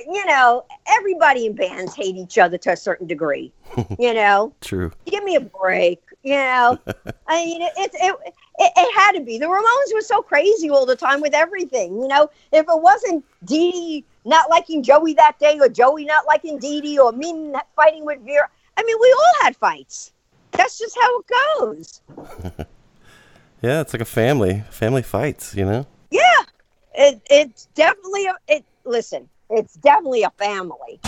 You know, everybody in bands hate each other to a certain degree. You know, True. give me a break. You know, I mean, it, it, it, it, had to be. The Ramones were so crazy all the time with everything. You know, if it wasn't Dee Dee not liking Joey that day, or Joey not liking Dee Dee, or me fighting with Vera, I mean, we all had fights. That's just how it goes. Yeah, it's like a family. Family fights, you know? Yeah, it, it's definitely a. It listen, it's definitely a family.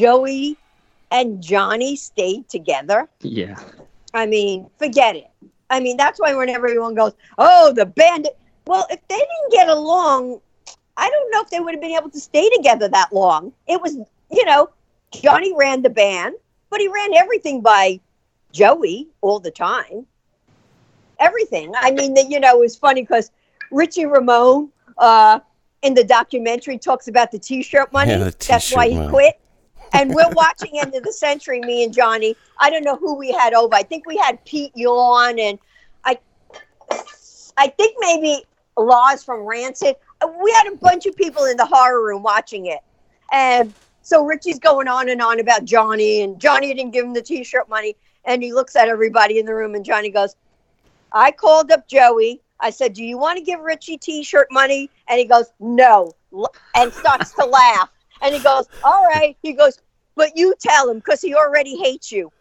Joey and Johnny stayed together. Yeah. I mean, forget it. I mean, that's why whenever everyone goes, "Oh, the band," well, if they didn't get along, I don't know if they would have been able to stay together that long. It was, you know, Johnny ran the band, but he ran everything by Joey all the time. Everything. I mean, the, you know, it was funny because Richie Ramone, uh, in the documentary talks about the t-shirt money. Yeah, the That's why he money. quit. And we're watching End of the Century, me and Johnny. I don't know who we had over. I think we had Pete Yorn and I I think maybe Lars from Rancid. We had a bunch of people in the horror room watching it. And so Richie's going on and on about Johnny and Johnny didn't give him the t-shirt money. And he looks at everybody in the room and Johnny goes, I called up Joey. I said, Do you want to give Richie t shirt money? And he goes, No. And starts to laugh. And he goes, All right. He goes, But you tell him because he already hates you.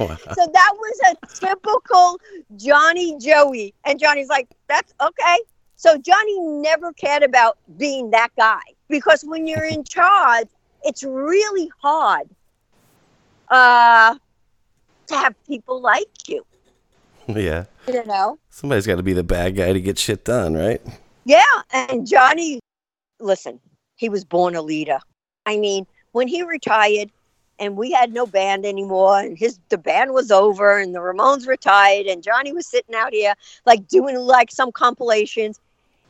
Wow. So that was a typical Johnny Joey. And Johnny's like, That's okay. So Johnny never cared about being that guy because when you're in charge, it's really hard uh, to have people like you. Yeah. You know? Somebody's got to be the bad guy to get shit done, right? Yeah, and Johnny, listen, he was born a leader. I mean, when he retired and we had no band anymore and his the band was over and the Ramones retired and Johnny was sitting out here like doing like some compilations.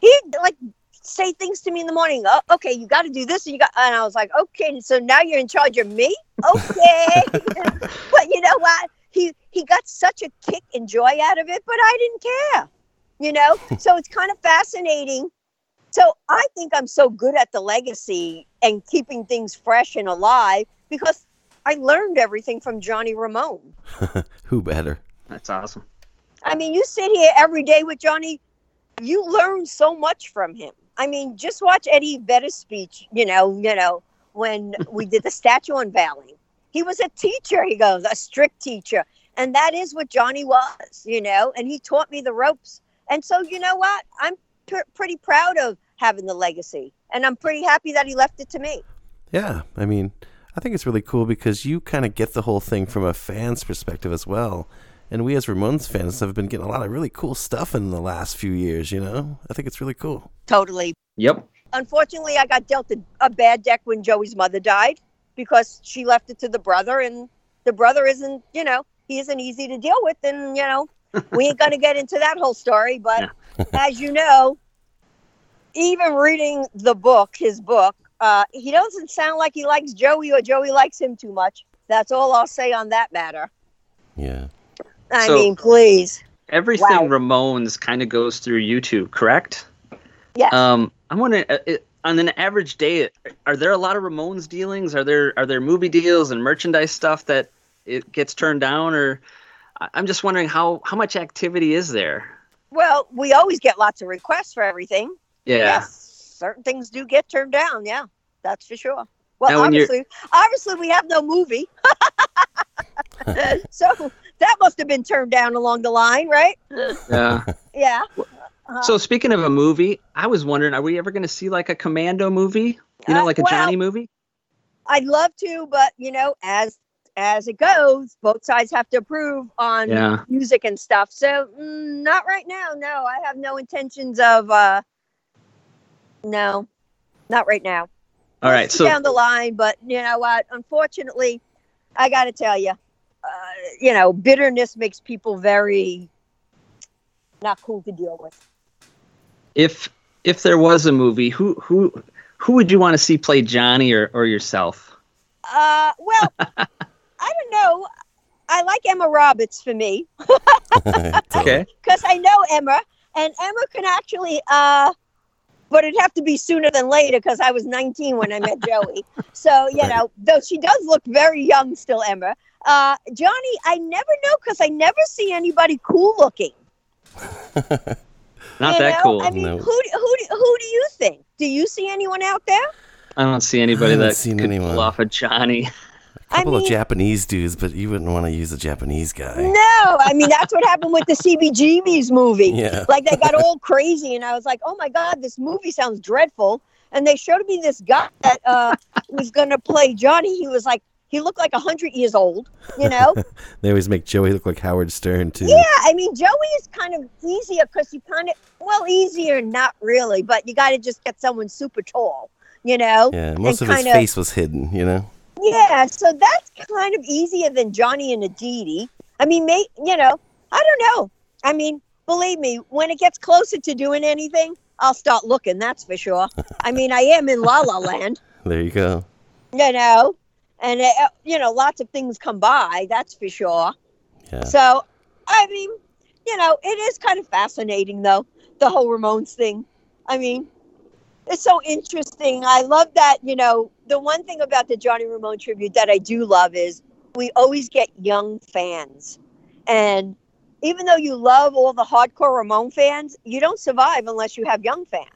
He'd like say things to me in the morning. Oh, okay, you got to do this and you got and I was like, "Okay, so now you're in charge of me?" Okay. but you know what? He he got such a kick and joy out of it, but I didn't care. You know? so it's kind of fascinating. So think I'm so good at the legacy and keeping things fresh and alive because I learned everything from Johnny Ramone. Who better? That's awesome. I mean, you sit here every day with Johnny, you learn so much from him. I mean, just watch Eddie Vedder's speech, you know, you know, when we did the statue unveiling. He was a teacher, he goes, a strict teacher. And that is what Johnny was, you know, and he taught me the ropes. And so, you know what? I'm pr- pretty proud of having the legacy. And I'm pretty happy that he left it to me. Yeah, I mean, I think it's really cool because you kind of get the whole thing from a fan's perspective as well. And we as Ramones fans have been getting a lot of really cool stuff in the last few years, you know? I think it's really cool. Totally. Yep. unfortunately, I got dealt a, a bad deck when Joey's mother died because she left it to the brother, and the brother isn't, you know, he isn't easy to deal with. And, you know, we ain't going to get into that whole story. But as you know, even reading the book, his book, uh, he doesn't sound like he likes Joey or Joey likes him too much. That's all I'll say on that matter. Yeah. I So- mean, please. Everything Wow. Ramones kind of goes through YouTube, correct? Yes. Um, I'm wondering, uh, it, on an average day, are there a lot of Ramones dealings? Are there are there movie deals and merchandise stuff that it gets turned down, or I- I'm just wondering how how much activity is there? well, we always get lots of requests for everything. Yeah. yes, certain things do get turned down. Yeah, that's for sure. Well, Now, when you're- obviously, obviously we have no movie, so that must have been turned down along the line, right? Yeah. Yeah. So speaking of a movie, I was wondering, are we ever going to see like a Commando movie? You know, Uh, like a well- Johnny movie? I'd love to, but you know, as as it goes, both sides have to approve on Yeah. music and stuff. So mm, not right now. No, I have no intentions of. uh No, not right now. All right. So down the line, but you know what? Unfortunately, I got to tell you, uh, you know, bitterness makes people very not cool to deal with. if if there was a movie, who who who would you want to see play Johnny or, or yourself? Uh, well, I don't know. I like Emma Roberts for me Okay. because I know Emma, and Emma can actually. uh but it'd have to be sooner than later because I was 19 when I met Joey. So, you know, though she does look very young still, Emma. Uh, Johnny, I never know because I never see anybody cool looking. Not You that know? cool. I mean, No. who, do- who, who do you think? Do you see anyone out there? I don't see anybody haven't that seen could anyone. pull off a Johnny. A couple I of mean- Japanese dudes, but you wouldn't want to use a Japanese guy. No, I mean that's what happened with the CBGB's movie. Yeah. Like they got all crazy, and I was like, "Oh my god, this movie sounds dreadful." And they showed me this guy that uh, was going to play Johnny. He was like, he looked like hundred years old, you know. They always make Joey look like Howard Stern, too. yeah, I mean Joey is kind of easier because you kind of well easier, not really, but you got to just get someone super tall, you know. Yeah, most of and his kinda- face was hidden, you know? Yeah, so that's kind of easier than Johnny and Aditi. I mean, may, you know, I don't know. I mean, believe me, when it gets closer to doing anything, I'll start looking. That's for sure. I mean, I am in La La Land, There you go. you know, and uh, you know, lots of things come by. That's for sure. Yeah. So, I mean, you know, it is kind of fascinating, though, the whole Ramones thing. I mean, it's so interesting. I love that, you know, the one thing about the Johnny Ramone tribute that I do love is we always get young fans. And even though you love all the hardcore Ramone fans, you don't survive unless you have young fans.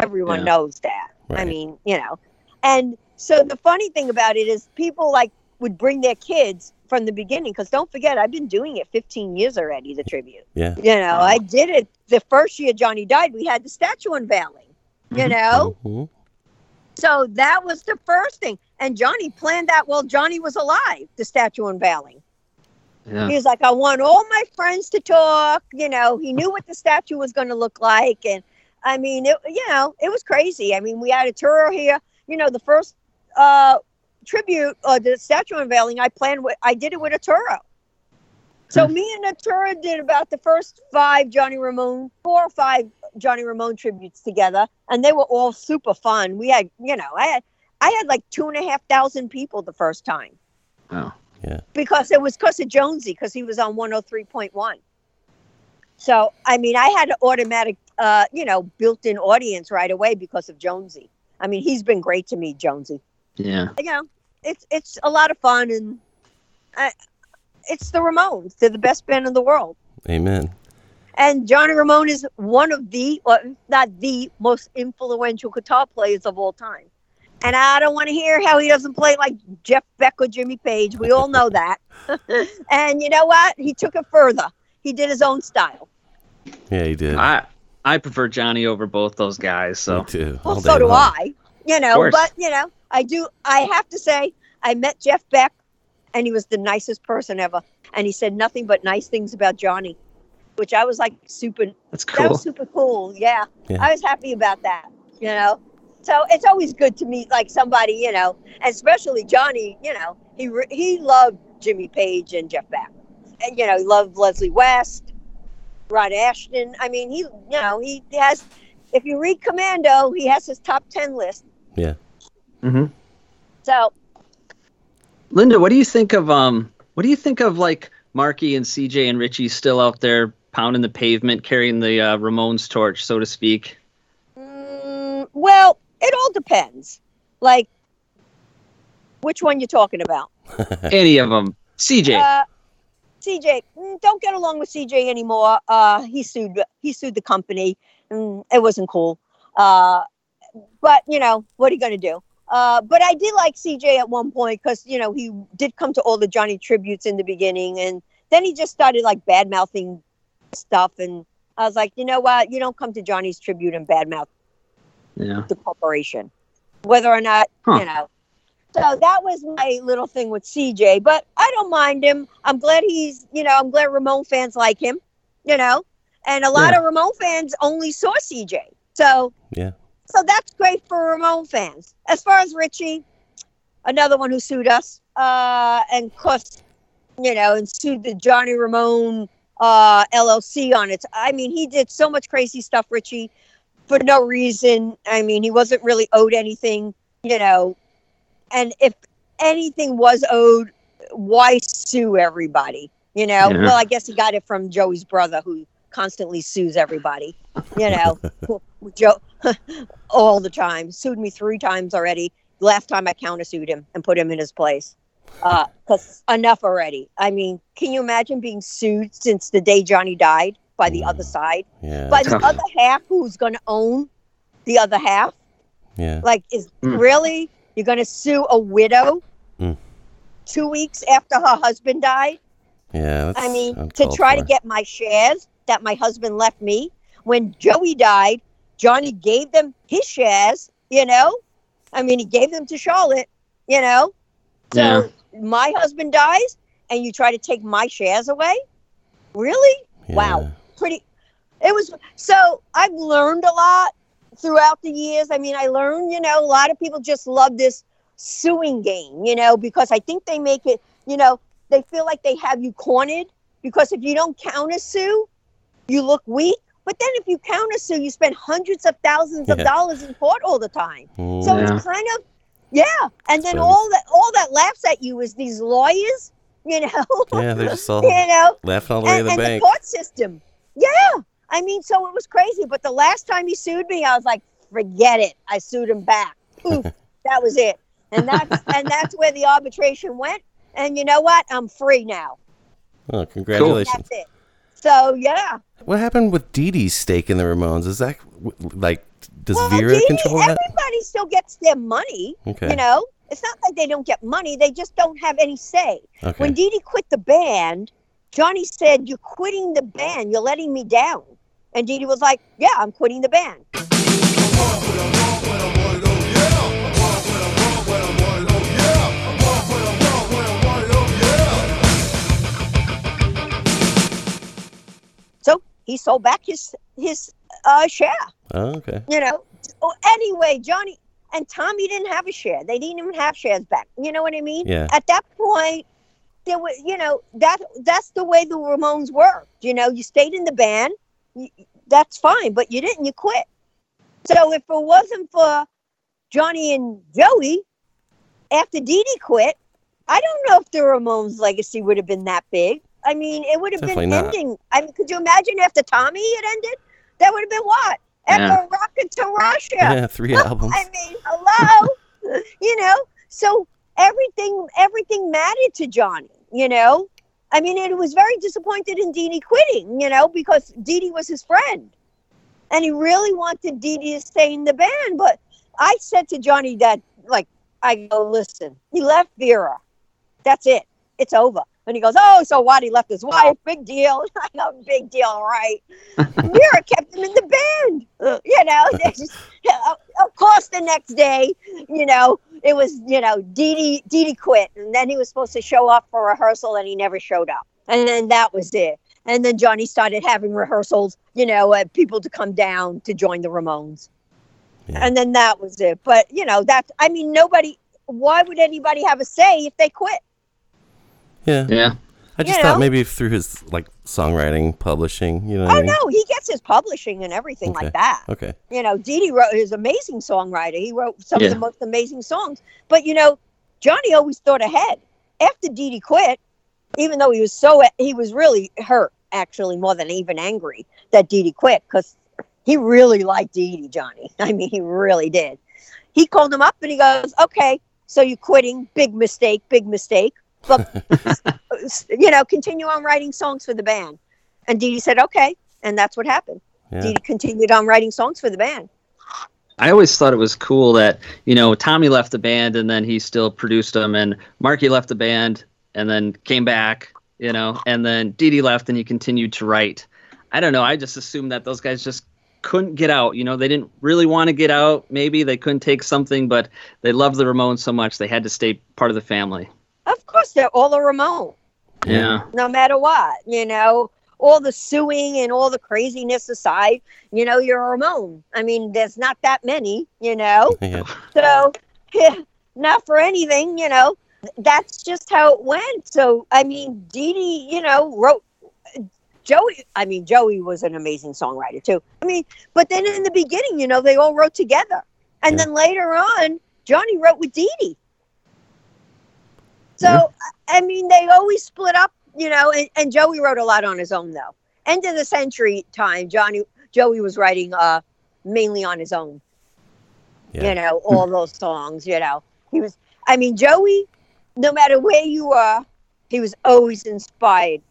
Everyone Yeah. knows that. I mean, you know. And so the funny thing about it is people like would bring their kids from the beginning because don't forget I've been doing it 15 years already the tribute. Yeah. You know, I did it the first year Johnny died. We had the statue unveiling. You know, Mhm. So that was the first thing. And Johnny planned that while Johnny was alive. The statue unveiling. Yeah. He was like, I want all my friends to talk. You know, he knew what the statue was going to look like. And I mean, it, you know, it was crazy. I mean, we had a tour here. You know, the first uh, tribute or the statue unveiling, I planned with, I did it with Arturo. So me and Arturo did about the first five Johnny Ramone, four or five Johnny Ramone tributes together, and they were all super fun. We had, you know, I had, I had like two and a half thousand people the first time Oh. Yeah. Because it was because of Jonesy, because he was on 103.1. So, I mean, I had an automatic, uh, you know, built in audience right away because of Jonesy. I mean, he's been great to me, Jonesy. Yeah. You know, it's it's a lot of fun, and uh, it's the Ramones. They're the best band in the world. Amen. And Johnny Ramone is one of the, or not the most influential guitar players of all time. And I don't want to hear how he doesn't play like Jeff Beck or Jimmy Page. We all know that. and you know what? He took it further. He did his own style. Yeah, he did. I I prefer Johnny over both those guys. So Me too. Well, so do long. I. You know, course. but you know, I do. I have to say, I met Jeff Beck, and he was the nicest person ever. And he said nothing but nice things about Johnny, which I was like super that's cool. That was super cool. Yeah. Yeah. I was happy about that, you know. So it's always good to meet like somebody, you know, especially Johnny, you know, he re- he loved Jimmy Page and Jeff Beck. And, you know, he loved Leslie West, Ron Asheton. I mean, he, you know, he has, if you read Commando, he has his top 10 list. Yeah. Mm hmm So, Linda, what do you think of um? What do you think of like Marky and CJ and Richie still out there pounding the pavement, carrying the uh, Ramones torch, so to speak? mm, well, it all depends. Like, which one you're talking about? Any of them? CJ. Uh, CJ, mm, don't get along with CJ anymore. Uh, he sued. He sued the company. Mm, it wasn't cool. Uh, but you know what are you going to do? Uh, but I did like CJ at one point because you know he did come to all the Johnny tributes in the beginning, and then he just started like bad mouthing stuff, and I was like, you know what? You don't come to Johnny's tribute and bad mouth yeah. the corporation, whether or not Huh. you know. So that was my little thing with CJ, but I don't mind him. I'm glad he's, you know, I'm glad Ramon fans like him, you know, and a lot Yeah. of Ramon fans only saw CJ. So Yeah. So that's great for Ramon fans. As far as Richie, another one who sued us, uh, and course, you know, and sued the Johnny Ramone uh, LLC on it. I mean, he did so much crazy stuff, Richie, for no reason. I mean, he wasn't really owed anything, you know, and if anything was owed, why sue everybody? You know, Yeah. well, I guess he got it from Joey's brother, who constantly sues everybody. You know, Joe all the time. Sued me three times already. Last time I countersued him and put him in his place. Because enough already. I mean, can you imagine being sued since the day Johnny died by the other side? Yeah. By the other half who's going to own the other half? yeah. Like, is Mm. really you're going to sue a widow Mm. two weeks after her husband died? Yeah. That's I mean, to uncalled try to get my shares that my husband left me when Joey died, Johnny gave them his shares, you know? I mean, he gave them to Charlotte, you know? So my husband dies and you try to take my shares away? Really? wow. Pretty. It was so I've learned a lot throughout the years. I mean, I learned, you know, a lot of people just love this suing game, you know, because I think they make it, you know, they feel like they have you cornered because if you don't counter sue, you look weak. But then if you countersue, you spend hundreds of thousands of Yeah. dollars in court all the time. So Yeah. it's kind of yeah. And then Expensive. all that all that laughs at you is these lawyers, you know. yeah, they're just all you know, laughing all the way to and, the and the court system. Yeah. I mean, so it was crazy. But the last time he sued me, I was like, forget it. I sued him back. Poof. that was it. And that's and that's where the arbitration went. And you know what? I'm free now. Oh, congratulations! That's it. So yeah. What happened with Dee Dee's stake in the Ramones? Is that like does Well, Vera Dee control that? everybody still gets their money. Okay. You know, it's not like they don't get money; they just don't have any say. Okay. When Dee Dee quit the band, Johnny said, "You're quitting the band. You're letting me down." And Dee Dee was like, "Yeah, I'm quitting the band." He sold back his his uh, share. Oh, okay. you know. Oh, anyway, Johnny and Tommy didn't have a share. They didn't even have shares back. You know what I mean? Yeah. At that point, there was, you know, that that's the way the Ramones worked. You know, you stayed in the band, you, that's fine, but you didn't. You quit. So if it wasn't for Johnny and Joey, after Dee Dee quit, I don't know if the Ramones' legacy would have been that big. I mean, it would have Definitely been not. ending. I mean, could you imagine after Tommy it ended? That would have been what? Echo Yeah. Rocket to Russia. Yeah, three albums. I mean, hello, you know. So everything, everything mattered to Johnny. You know, I mean, it was very disappointed in Dee Dee quitting. You know, because Dee Dee was his friend, and he really wanted Dee Dee to stay in the band. But I said to Johnny that, like, I go, listen, he left Vera. That's it. It's over. And he goes, oh, so what? He left his wife. Big deal. I go, big deal, right? Vera kept him in the band. Uh, You know, just- uh, of course, the next day, you know, it was, you know, Dee Dee, Dee Dee quit. And then he was supposed to show up for rehearsal and he never showed up. And then that was it. And then Johnny started having rehearsals, you know, uh, people to come down to join the Ramones. Yeah. And then that was it. But, you know, that's, I mean, nobody, why would anybody have a say if they quit? Yeah. Yeah. I just you thought know. maybe through his like songwriting, publishing, you know. what oh, I Oh, mean? no, he gets his publishing and everything Okay. like that. Okay. you know, Dee Dee wrote his amazing songwriter. He wrote some Yeah. of the most amazing songs. But you know, Johnny always thought ahead. After Dee Dee quit, even though he was so he was really hurt, actually, more than even angry that Dee Dee quit, because he really liked Dee Dee, Johnny. I mean, he really did. He called him up and he goes, "Okay, so you're quitting? Big mistake, big mistake. But you know, continue on writing songs for the band." And Dee Dee said, "Okay," and that's what happened. Yeah. Dee Dee continued on writing songs for the band. I always thought it was cool that you know Tommy left the band and then he still produced them, and Marky left the band and then came back, you know, and then Dee Dee left and he continued to write. I don't know. I just assumed that those guys just couldn't get out. You know, they didn't really want to get out. Maybe they couldn't take something, but they loved the Ramones so much they had to stay part of the family. Of course, they're all a Ramone, Yeah. no matter what. You know, all the suing and all the craziness aside, you know, you're a Ramone. I mean, there's not that many, you know. Yeah. So, yeah, not for anything, you know. That's just how it went. So, I mean, Dee Dee, you know, wrote. Joey, I mean, Joey was an amazing songwriter too. I mean, but then in the beginning, you know, they all wrote together. And Yeah. then later on, Johnny wrote with Dee Dee. So, Yeah. I mean, they always split up, you know, and, and Joey wrote a lot on his own, though. End of the century time, Johnny, Joey was writing uh, mainly on his own Yeah. you know, all those songs, you know. He was, I mean, Joey, no matter where you are, he was always inspired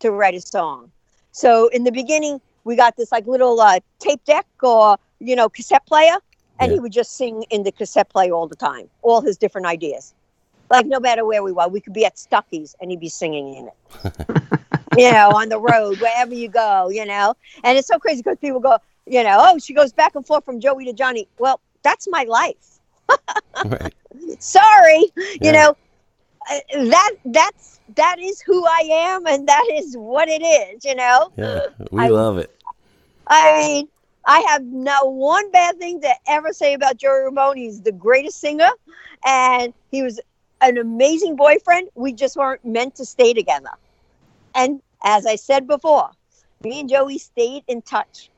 to write a song. So in the beginning, we got this like little uh, tape deck or, you know, cassette player, and Yeah. he would just sing in the cassette player all the time, all his different ideas. Like no matter where we were, we could be at Stuckey's and he'd be singing in it. you know, on the road, wherever you go, you know. And it's so crazy because people go, you know, oh, she goes back and forth from Joey to Johnny. Well, that's my life. right. Sorry, you know, uh, that that's that is who I am, and that is what it is. You know, Yeah. We I- love it. I mean, I have not one bad thing to ever say about Joey Ramone. He's the greatest singer, and he was an amazing boyfriend. We just weren't meant to stay together. And as I said before, me and Joey stayed in touch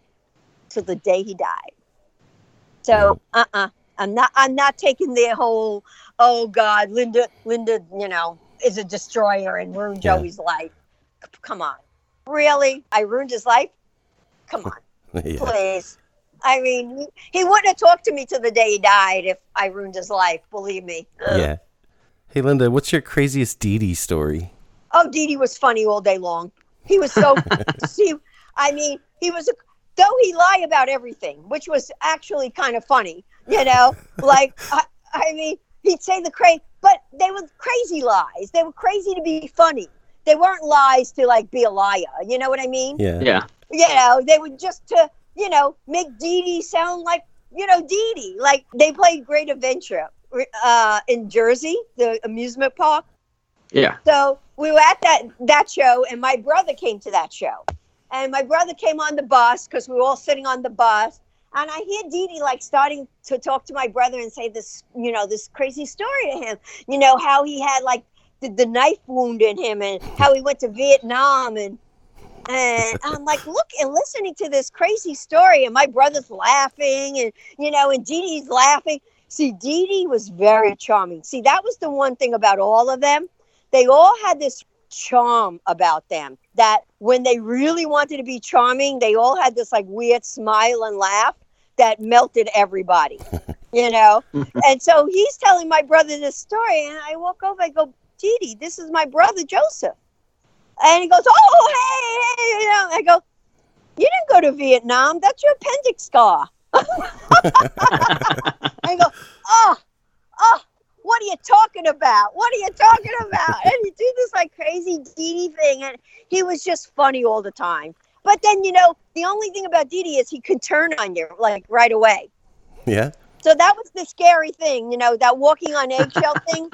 till the day he died. So, uh, uh-uh. uh, i am not. I'm not taking the whole. Oh God, Linda, Linda, you know, is a destroyer and ruined Yeah. Joey's life. C- Come on, really? I ruined his life. Come on, yeah. please. I mean, he, he wouldn't have talked to me till the day he died if I ruined his life. Believe me. Yeah. Hey, Linda, what's your craziest Dee Dee story? Oh, Dee was funny all day long. He was so see. I mean, he was though he lie about everything, which was actually kind of funny. You know, like I, I mean, he'd say the crazy, but they were crazy lies. They were crazy to be funny. They weren't lies to like be a liar. You know what I mean? Yeah. Yeah. you know, they would just to, you know, make Dee Dee sound like, you know, Dee Dee. Like they played Great Adventure uh, in Jersey, the amusement park. Yeah. So we were at that that show, and my brother came to that show, and my brother came on the bus because we were all sitting on the bus, and I hear Dee Dee like starting to talk to my brother and say this, you know, this crazy story to him. You know how he had like the, the knife wound in him, and how he went to Vietnam, and and I'm like, look and listening to this crazy story, and my brother's laughing, and you know, and Dee Dee's laughing. See, Dee Dee was very charming. See, that was the one thing about all of them. They all had this charm about them that when they really wanted to be charming, they all had this like weird smile and laugh that melted everybody, you know? and so he's telling my brother this story, and I walk over, I go, Dee Dee, this is my brother Joseph. And he goes, Oh, hey, hey, you know, I go, You didn't go to Vietnam. That's your appendix scar. I go, Oh, oh, what are you talking about? What are you talking about? And he do this like crazy Dee thing. And he was just funny all the time. But then, you know, the only thing about Dee is he could turn on you like right away. Yeah. So that was the scary thing, you know, that walking on eggshell thing.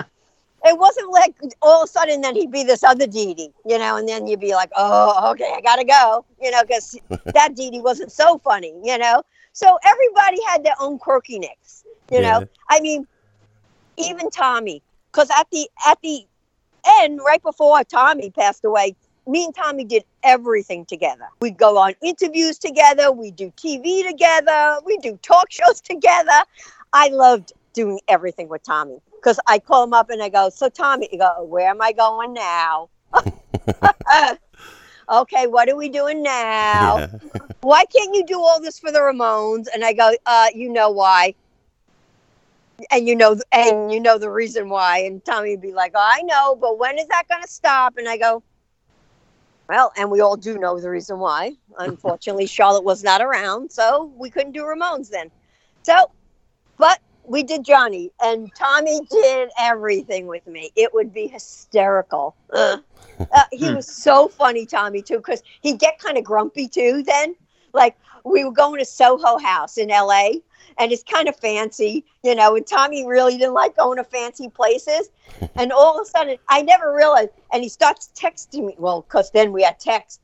It wasn't like all of a sudden then he'd be this other Dee Dee, you know, and then you'd be like, oh, okay, I gotta go, you know, because that Dee Dee wasn't so funny, you know. So everybody had their own quirkiness, you Yeah. know. I mean, even Tommy, because at the at the end, right before Tommy passed away, me and Tommy did everything together. We go on interviews together, we do TV together, we do talk shows together. I loved doing everything with Tommy because I call him up and I go, "So Tommy, you go, where am I going now?" okay, what are we doing now? Yeah. Why can't you do all this for the Ramones? And I go, uh, you know why. And you know, and you know the reason why. And Tommy would be like, oh, I know, but when is that going to stop? And I go, well, and we all do know the reason why. Unfortunately, Charlotte was not around, so we couldn't do Ramones then. So, but we did Johnny, and Tommy did everything with me. It would be hysterical. Uh, he was so funny, Tommy, too, because he'd get kind of grumpy too. Then, like we were going to Soho House in L.A. and it's kind of fancy, you know. And Tommy really didn't like going to fancy places. And all of a sudden, I never realized. And he starts texting me. Well, because then we had text.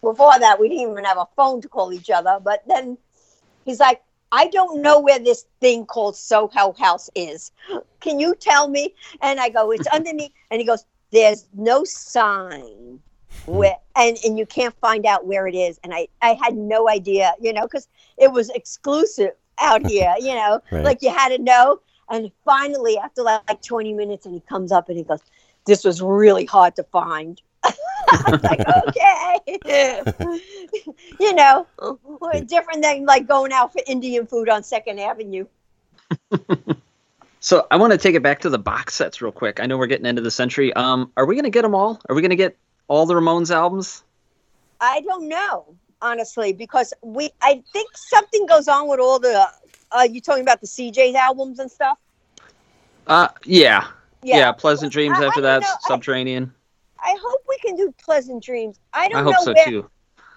Before that, we didn't even have a phone to call each other. But then he's like, I don't know where this thing called Soho House is. Can you tell me? And I go, it's underneath. And he goes, there's no sign hmm. where, and, and you can't find out where it is. And I, I had no idea, you know, because it was exclusive out here, you know, Right. like you had to know. And finally, after like, like 20 minutes, and he comes up and he goes, this was really hard to find. I was like, okay. you know, we're different than like going out for Indian food on Second Avenue. So I want to take it back to the box sets real quick. I know we're getting into the century. Um, are we going to get them all? Are we going to get all the Ramones albums? I don't know, honestly, because we I think something goes on with all the uh you talking about the CJ's albums and stuff? Uh, yeah, yeah. Pleasant Dreams. I- I after don't that, know. Subterranean. I hope we can do Pleasant Dreams. I I, don't I hope know so where too.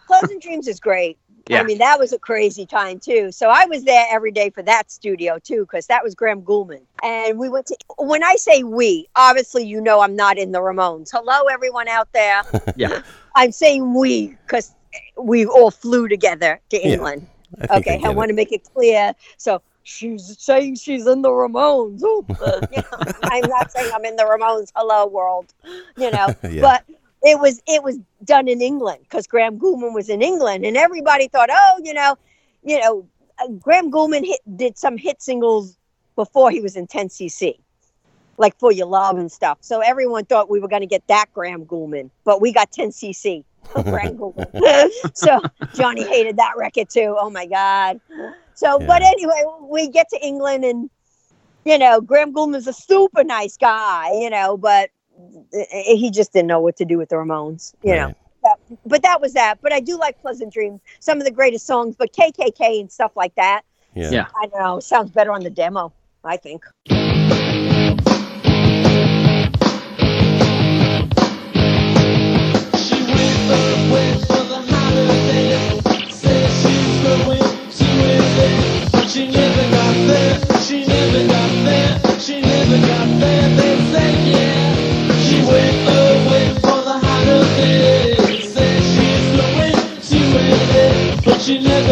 Pleasant Dreams is great. Yeah. I mean, that was a crazy time too. So I was there every day for that studio too, because that was Graham Gouldman. And we went to, when I say we, obviously, you know, I'm not in the Ramones. Hello, everyone out there. Yeah. I'm saying we because we all flew together to Yeah, England. I Okay, I I, want to make it clear. So she's saying she's in the Ramones. Oh, uh, you know, I'm not saying I'm in the Ramones. Hello, world. You know, Yeah. but it was it was done in England because Graham Gouldman was in England, and everybody thought, oh, you know, you know, uh, Graham Gouldman hit, did some hit singles before he was in 10cc, like For Your Love and stuff. So everyone thought we were going to get that Graham Gouldman, but we got 10cc. Graham so Johnny hated that record too. Oh my God. So, but anyway, we get to England and you know, Graham Gouldman's a super nice guy, you know, but he just didn't know what to do with the Ramones, you know. Right. That- but that was that. But I do like Pleasant Dreams, some of the greatest songs, but KKK and stuff like that. Yeah. Yeah. I know, sounds better on the demo, I think.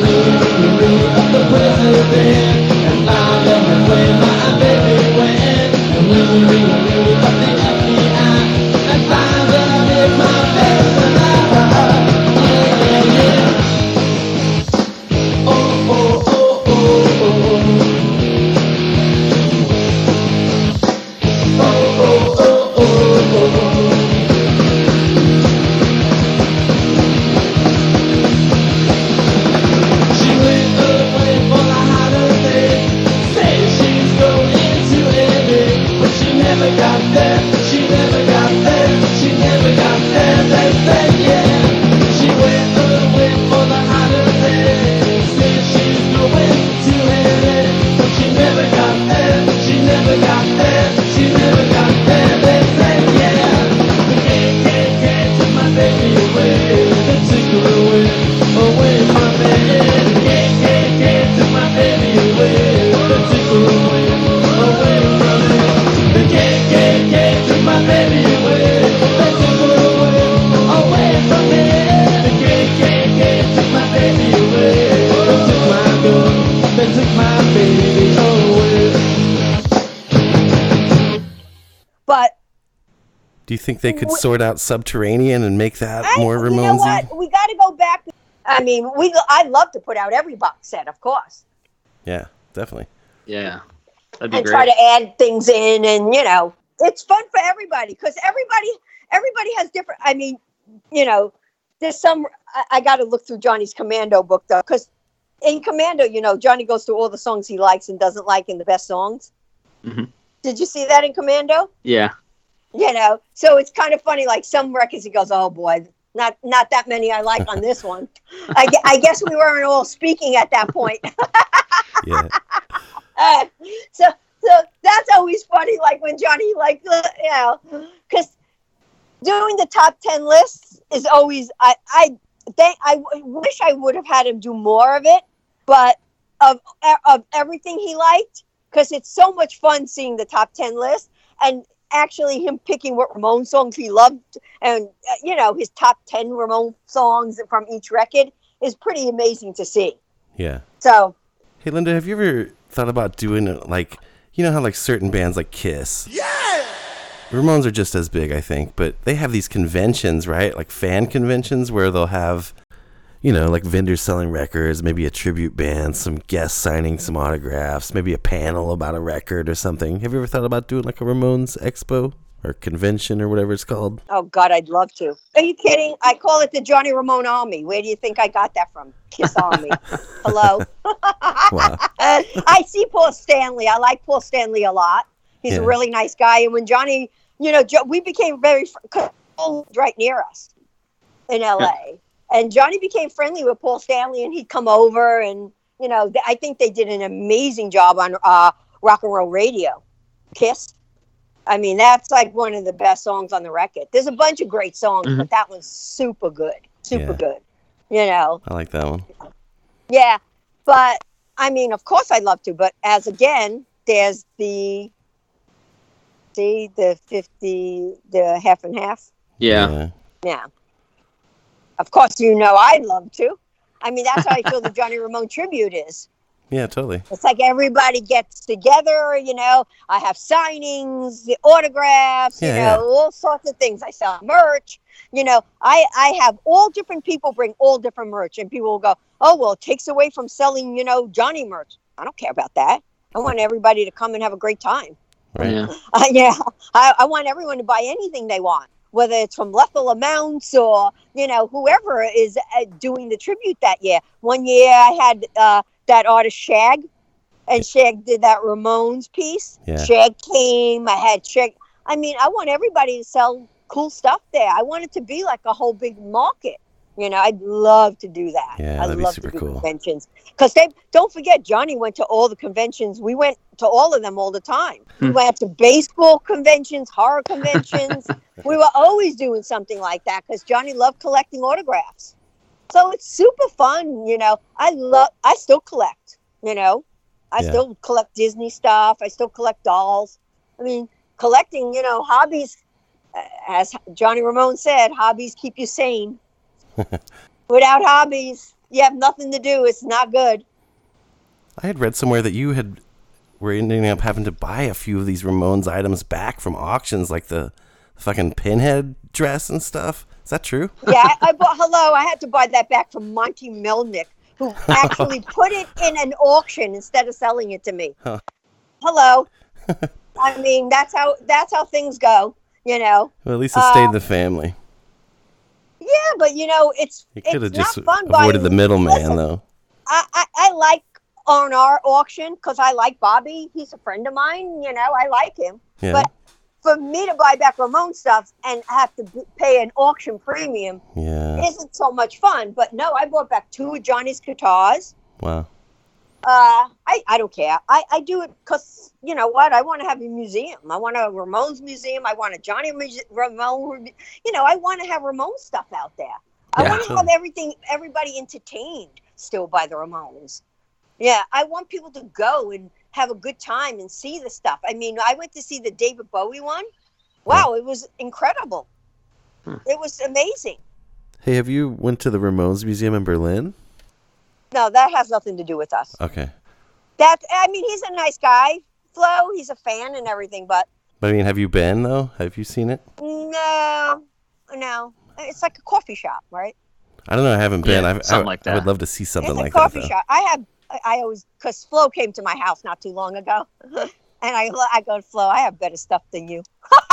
Me, me, I'm the president. Do you think they could sort out Subterranean and make that I, more you know what? We got to go back. I mean, we I'd love to put out every box set, of course, Yeah, definitely. Yeah. That'd be and great. try to add things in, and you know, it's fun for everybody because everybody everybody has different. I mean, you know, there's some. I, I got to look through Johnny's Commando book though, because in Commando, you know, Johnny goes through all the songs he likes and doesn't like, and the best songs. Mhm. Did you see that in Commando? yeah. You know so it's kind of funny like some records he goes oh boy not not that many i like on this one I, I guess we weren't all speaking at that point Yeah. Uh, so so that's always funny like when johnny like uh, you know because doing the top 10 lists is always i i think I wish i would have had him do more of it but of of everything he liked because it's so much fun seeing the top 10 list and actually him picking what Ramone songs he loved and uh, you know his top 10 Ramone songs from each record is pretty amazing to see Yeah. so Hey, Linda, have you ever thought about doing it like, you know how like certain bands like Kiss? Yeah! Ramones are just as big, I think, but they have these conventions, right? Like fan conventions where they'll have, you know, like vendors selling records, maybe a tribute band, some guests signing some autographs, maybe a panel about a record or something. Have you ever thought about doing like a Ramones expo or convention or whatever it's called? oh god I'd love to are you kidding I call it the Johnny Ramone Army where do you think I got that from Kiss Army hello Wow. Uh, I see Paul Stanley. I like Paul Stanley a lot. He's Yeah. a really nice guy. And when Johnny, you know, jo- we became very fr- 'cause Paul lived right near us in LA, and Johnny became friendly with Paul Stanley, and he'd come over, and you know, I think they did an amazing job on uh, rock and roll radio. Kiss. I mean, that's like one of the best songs on the record. There's a bunch of great songs, Mhm. but that one's super good. Super Yeah. good. You know. I like that one. Yeah. But I mean, of course I'd love to, but as again, there's the see the fifty the half and half. Yeah. Yeah. Yeah. Of course you know I'd love to. I mean that's how I feel the Johnny Ramone tribute is. Yeah, totally. It's like everybody gets together, you know. I have signings, the autographs, Yeah, you yeah. know, all sorts of things. I sell merch. You know, I I have all different people bring all different merch, and people will go, "Oh, well, it takes away from selling, you know, Johnny merch." I don't care about that. I want everybody to come and have a great time. Right. Yeah. Uh, yeah, I, I want everyone to buy anything they want, whether it's from Lethal Amounts or you know whoever is uh, doing the tribute that year. One year I had uh, that artist Shag, and Shag did that Ramones piece. Yeah. Shag came. I had Shag. I mean, I want everybody to sell cool stuff there. I want it to be like a whole big market. You know, I'd love to do that. Yeah, I'd that'd be love super to do cool. conventions because they don't forget Johnny went to all the conventions. We went to all of them all the time. We Hmm. went to baseball conventions, horror conventions. we were always doing something like that because Johnny loved collecting autographs. So it's super fun. You know, I love. I still collect. You know, I Yeah. still collect Disney stuff. I still collect dolls. I mean, collecting. You know, hobbies. uh, As Johnny Ramone said, hobbies keep you sane. Without hobbies, you have nothing to do. It's not good. I had read somewhere that you had were ending up having to buy a few of these Ramones items back from auctions, like the fucking pinhead dress and stuff. Is that true? Yeah, I, bought. Hello, I had to buy that back from Monte Melnick, who actually put it in an auction instead of selling it to me. Huh. Hello. I mean, that's how that's how things go. You know. Well, at least it stayed in Uh, the family. Yeah, but you know, it's You could have it's just not fun avoided the middleman, though. I, I, I like on our auction because I like Bobby. He's a friend of mine. You know, I like him. Yeah. But for me to buy back Ramone stuff and have to b- pay an auction premium yeah. isn't so much fun. But no, I bought back two of Johnny's guitars. Wow. Uh, I, I don't care. I, I do it because, you know what? I want to have a museum. I want a Ramones museum. I want a Johnny Muse- Ramone. You know, I want to have Ramone stuff out there. I Yeah. want to have everything, everybody entertained still by the Ramones. Yeah, I want people to go and have a good time and see the stuff. I mean, I went to see the David Bowie one. Wow, it was incredible. Hmm. It was amazing. Hey, have you went to the Ramones Museum in Berlin? No, that has nothing to do with us. Okay. That I mean, he's a nice guy, Flo. He's a fan and everything, but But I mean, have you been though? Have you seen it? no, no. It's like a coffee shop, right? I don't know. I haven't been. Yeah, I've, something I, like I would love to see something it's a like that. coffee Though. shop. I have. I, I always because Flo came to my house not too long ago, and I I go, Flo, I have better stuff than you.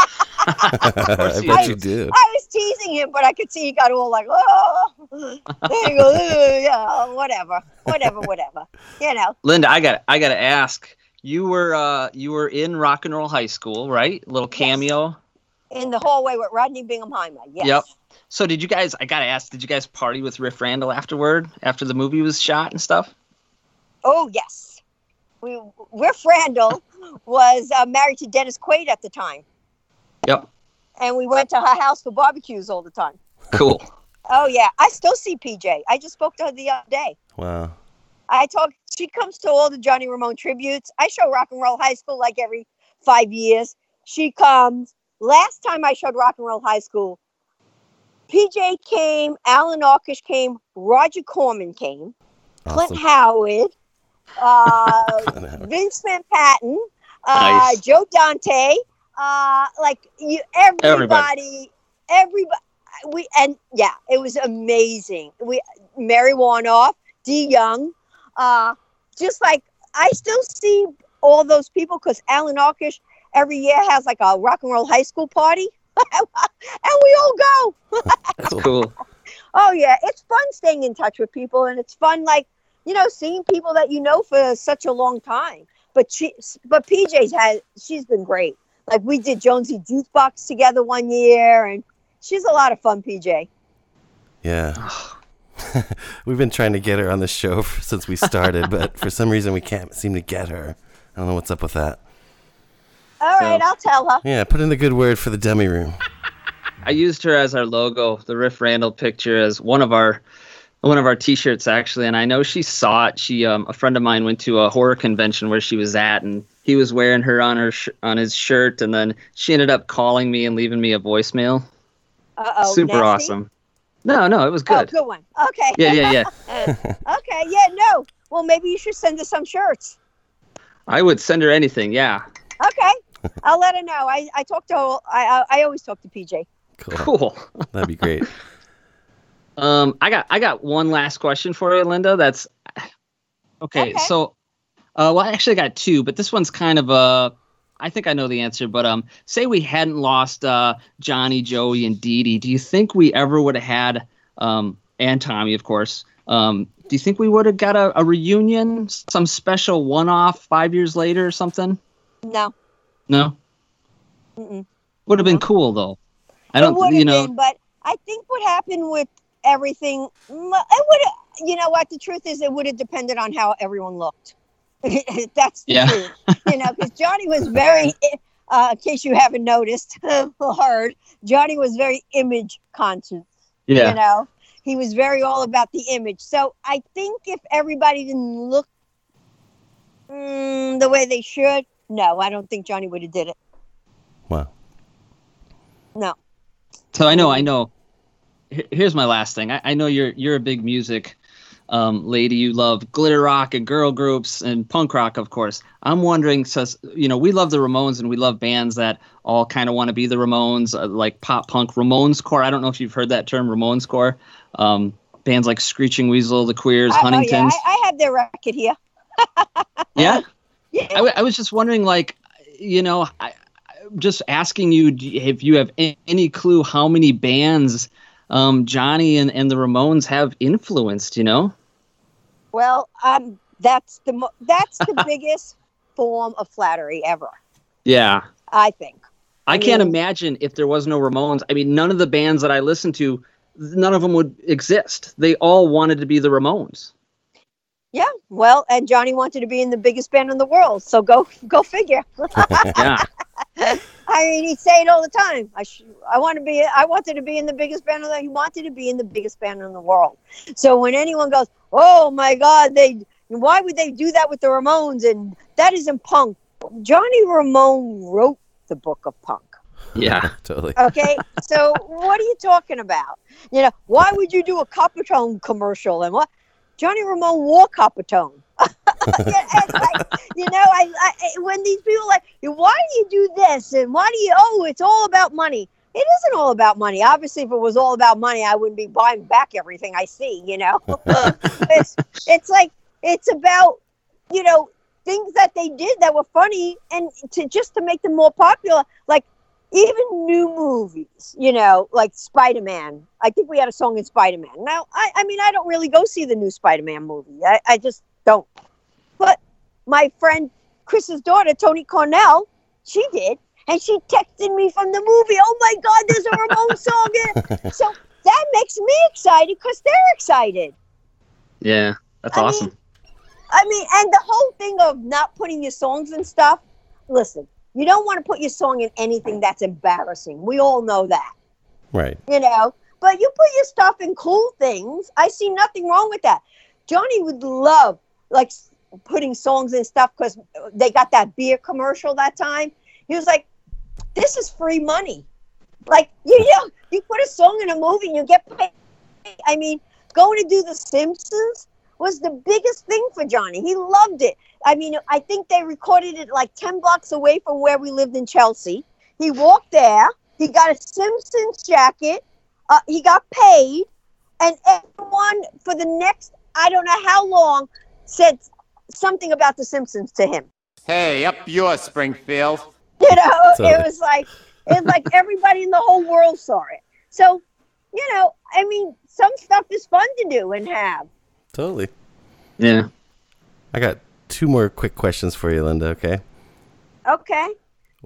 I he bet does. you do. I was teasing him, but I could see he got all like, oh, there you go, "Uh, yeah, whatever, whatever, whatever. You know, Linda, I got I got to ask. You were uh you were in Rock and Roll High School, right? Little cameo. in the hallway with Rodney Bingenheimer. Yes. Yep. So did you guys? I gotta ask. Did you guys party with Riff Randall afterward, after the movie was shot and stuff? Oh yes, we Riff Randall was uh, married to Dennis Quaid at the time, Yep. and we went to her house for barbecues all the time. Cool. Oh yeah, I still see PJ. I just spoke to her the other day. Wow. I talk. She comes to all the Johnny Ramone tributes. I show Rock and Roll High School like every five years. She comes. Last time I showed Rock and Roll High School, PJ came, Allan Arkush came, Roger Corman came, Clint Howard, uh, Vince Van Patten, uh, Nice. Joe Dante, uh, like you, everybody, everybody, we and yeah, it was amazing. We Mary Woronov, Dey Young, uh, just like I still see all those people because Allan Arkush every year has like a rock and roll high school party, and we all go. That's Cool. Oh yeah, it's fun staying in touch with people, and it's fun like you know seeing people that you know for such a long time. But she, but PJ's had she's been great. Like we did Jonesy Jukebox together one year, and she's a lot of fun. PJ. Yeah. We've been trying to get her on the show f- since we started, but for some reason we can't seem to get her. I don't know what's up with that. All right, I'll tell her. Yeah, put in the good word for the dummy room. I used her as our logo, the Riff Randall picture, as one of our one of our T-shirts actually, and I know she saw it. She, um, a friend of mine, went to a horror convention where she was at, and he was wearing her on her sh- on his shirt, and then she ended up calling me and leaving me a voicemail. Uh oh. Super awesome. No, no, it was good. Oh, good one. Okay. Yeah, yeah, yeah. okay. Yeah. No. Well, maybe you should send her some shirts. I would send her anything. Yeah. Okay. I'll let her know. I, I talk to I, I I always talk to PJ. Cool. Cool. That'd be great. Um, I got I got one last question for you, Linda. That's okay. Okay. So, uh, well, I actually got two, but this one's kind of a. I think I know the answer, but um, say we hadn't lost uh, Johnny, Joey, and Dee Dee, do you think we ever would have had um, and Tommy, of course? Um, do you think we would have got a, a reunion, some special one-off five years later or something? No. No, Mm-mm. would have been cool though. I don't, would you know. been, but I think what happened with everything, it would. You know what? The truth is, it would have depended on how everyone looked. That's the Yeah. truth. You know, because Johnny was very. Uh, in case you haven't noticed or heard, Johnny was very image conscious. Yeah. You know, he was very all about the image. So I think if everybody didn't look mm, the way they should, no, I don't think Johnny would have did it. Wow. No. So I know, I know. Here's my last thing. I, I know you're you're a big music um, lady. You love glitter rock and girl groups and punk rock, of course. I'm wondering, so you know, we love the Ramones and we love bands that all kind of want to be the Ramones, uh, like pop punk Ramones core. I don't know if you've heard that term, Ramones core. Um, bands like Screeching Weasel, The Queers, I, oh, yeah, Huntingtons. I, I have their record here. yeah. Yeah. I was just wondering, like, you know, I, I'm just asking you if you have any clue how many bands um, Johnny and, and the Ramones have influenced, you know? Well, um, that's the mo- that's the biggest form of flattery ever. Yeah. I think. I can't mean- imagine if there was no Ramones. I mean, none of the bands that I listen to, none of them would exist. They all wanted to be the Ramones. Yeah. Well, and Johnny wanted to be in the biggest band in the world, so go go figure. Yeah. I mean, he'd say it all the time. I sh- I want to be. I wanted to be in the biggest band in the. He wanted to be in the biggest band in the world. So when anyone goes, "Oh my God," they why would they do that with the Ramones? And that isn't punk. Johnny Ramone wrote the book of punk. Yeah. totally. Okay, so what are you talking about? You know, why would you do a Coppertone commercial and what? Johnny Ramone wore Coppertone. Like, you know, I, I when these people like, why do you do this and why do you? Oh, it's all about money. It isn't all about money. Obviously, if it was all about money, I wouldn't be buying back everything I see. You know, it's it's like it's about you know things that they did that were funny and to just to make them more popular. Like even new movies, you know, like Spider Man. I think we had a song in Spider Man. Now, I, I mean, I don't really go see the new Spider Man movie. I, I just don't. But my friend Chris's daughter, Toni Cornell, she did. And she texted me from the movie, oh my God, there's a Ramone song in it. So that makes me excited because they're excited. Yeah. That's I mean, awesome. I mean, and the whole thing of not putting your songs and stuff. Listen, you don't want to put your song in anything that's embarrassing. We all know that, Right. you know. But you put your stuff in cool things. I see nothing wrong with that. Johnny would love like s- putting songs and stuff because they got that beer commercial that time. He was like, "This is free money." Like you know, you put a song in a movie you get paid. I mean, going to do The Simpsons was the biggest thing for Johnny. He loved it. I mean, I think they recorded it like 10 blocks away from where we lived in Chelsea. He walked there, he got a Simpsons jacket, uh, he got paid, and everyone for the next, I don't know how long, said something about The Simpsons to him. Hey, up yours, Springfield. You know, Totally. it was like, it was like everybody in the whole world saw it. So, you know, I mean, some stuff is fun to do and have. Totally. Yeah. I got two more quick questions for you, Linda. Okay. Okay.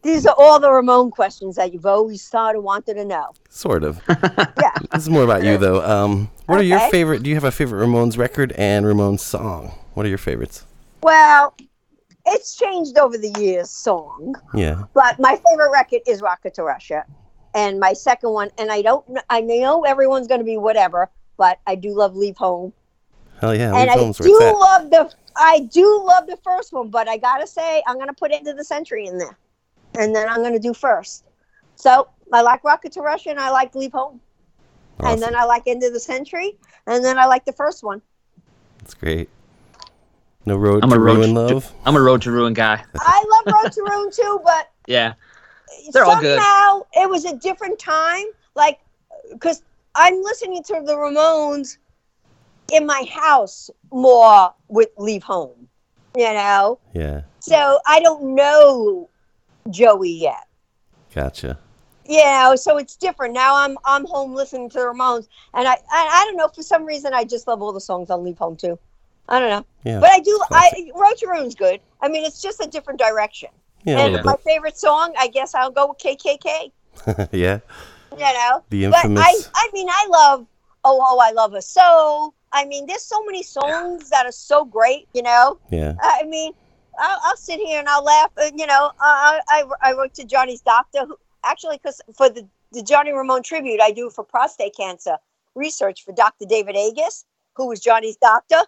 These are all the Ramone questions that you've always thought or wanted to know. Sort of. Yeah. This is more about you, though. Um, what are your favorite? Do you have a favorite Ramones record and Ramones song? What are your favorites? Well, it's changed over the years. Song, Yeah. but my favorite record is Rocket to Russia, and my second one. And I don't. I know everyone's going to be whatever, but I do love Leave Home, Hell yeah. and Leave I home's where do love the. I do love the first one, but I gotta say I'm gonna put Into the Century in there, and then I'm gonna do first. So I like Rocket to Russia, and I like Leave Home, and then I like Into the Century, and then I like the first one. That's great. No road I'm to a road ruin to- love. I'm a road to ruin guy. I love Road to Ruin too, but Yeah. They're all good. somehow it was a different time. Like, because I'm listening to the Ramones in my house more with Leave Home, you know? Yeah. So I don't know Joey yet. Gotcha. You know, so it's different. Now I'm I'm home listening to the Ramones, and I I, I don't know for some reason I just love all the songs on Leave Home too. I don't know, Yeah. but I do. I. Road to Ruin's good. I mean, it's just a different direction. Yeah. And my favorite song, I guess I'll go with KKK. yeah. You know, The infamous. but I. I mean, I love Oh Oh I Love Her So. I mean, there's so many songs that are so great. You know, Yeah. I mean, I'll, I'll sit here and I'll laugh. And, you know, I, I I wrote to Johnny's doctor, who actually, because for the the Johnny Ramone tribute, I do for prostate cancer research for Dr. David Agus, who was Johnny's doctor.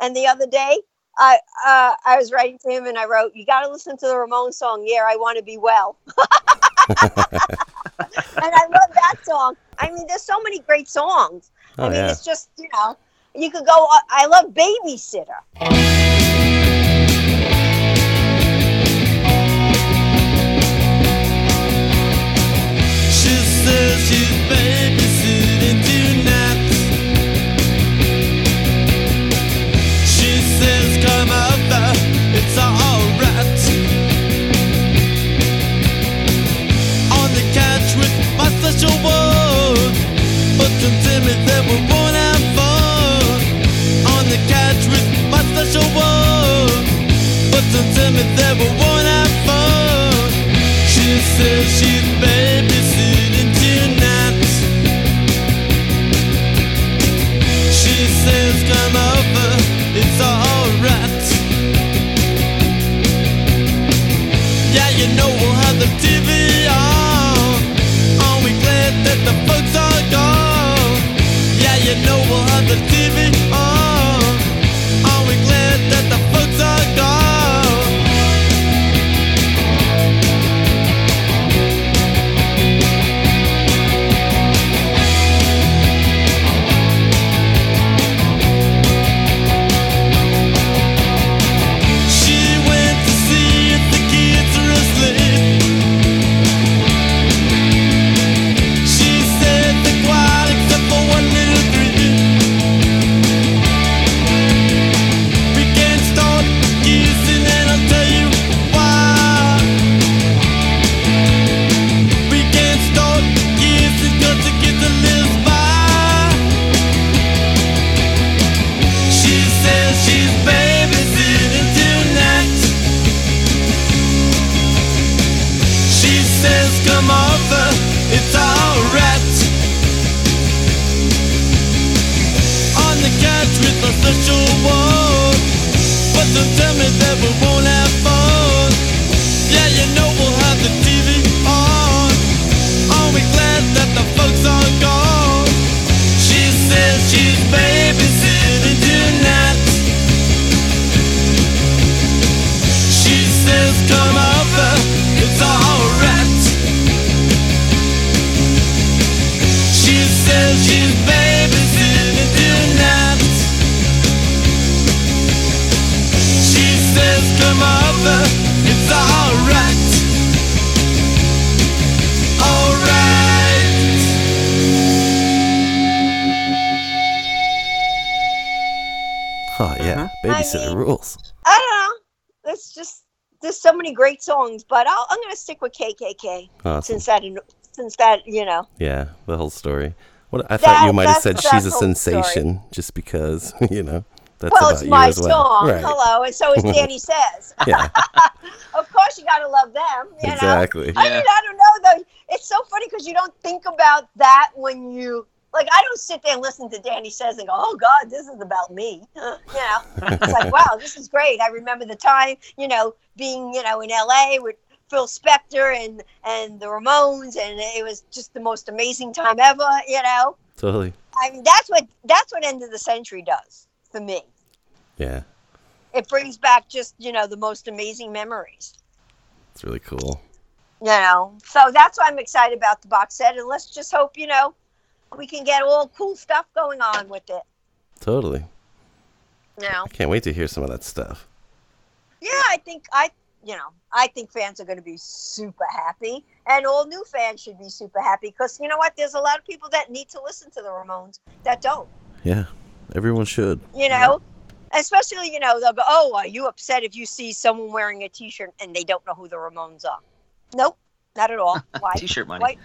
And the other day, I uh, I was writing to him and I wrote, "You got to listen to the Ramone song, Yeah, I Want to Be Well." and I love that song. I mean, there's so many great songs. Oh I mean, yeah. it's just you know, you could go. Uh, I love Babysitter. She says she's yeah. Babysitter mean- rules. I don't know. It's just there's so many great songs, but I'll, I'm gonna stick with KKK Awesome. since that since that you know. Yeah. The whole story. What I thought you might have said she's a that's the story. sensation just because you know that's well, about it's you my as well. song. Right. Hello, and so is Danny says. Of course, you gotta love them. You know. exactly. I mean, I don't know though. It's so funny because you don't think about that when you like I don't sit there and listen to Danny says and go, "Oh God, this is about me." you know, it's like, wow, this is great. I remember the time, you know, being you know in L.A. with Phil Spector and and the Ramones, and it was just the most amazing time ever. You know, Totally. I mean, that's what that's what end of the century does for me. Yeah. It brings back just you know the most amazing memories. It's really cool. You know, so that's why I'm excited about the box set, and let's just hope you know we can get all cool stuff going on with it. Totally. Know, I can't wait to hear some of that stuff. yeah, I think I you know I think fans are going to be super happy, and all new fans should be super happy because you know what? There's a lot of people that need to listen to the Ramones that don't. Yeah. Everyone should. You know. Especially, you know, they'll go, "Oh, are you upset if you see someone wearing a T-shirt and they don't know who the Ramones are?" Nope, not at all. Why? T-shirt money. Why?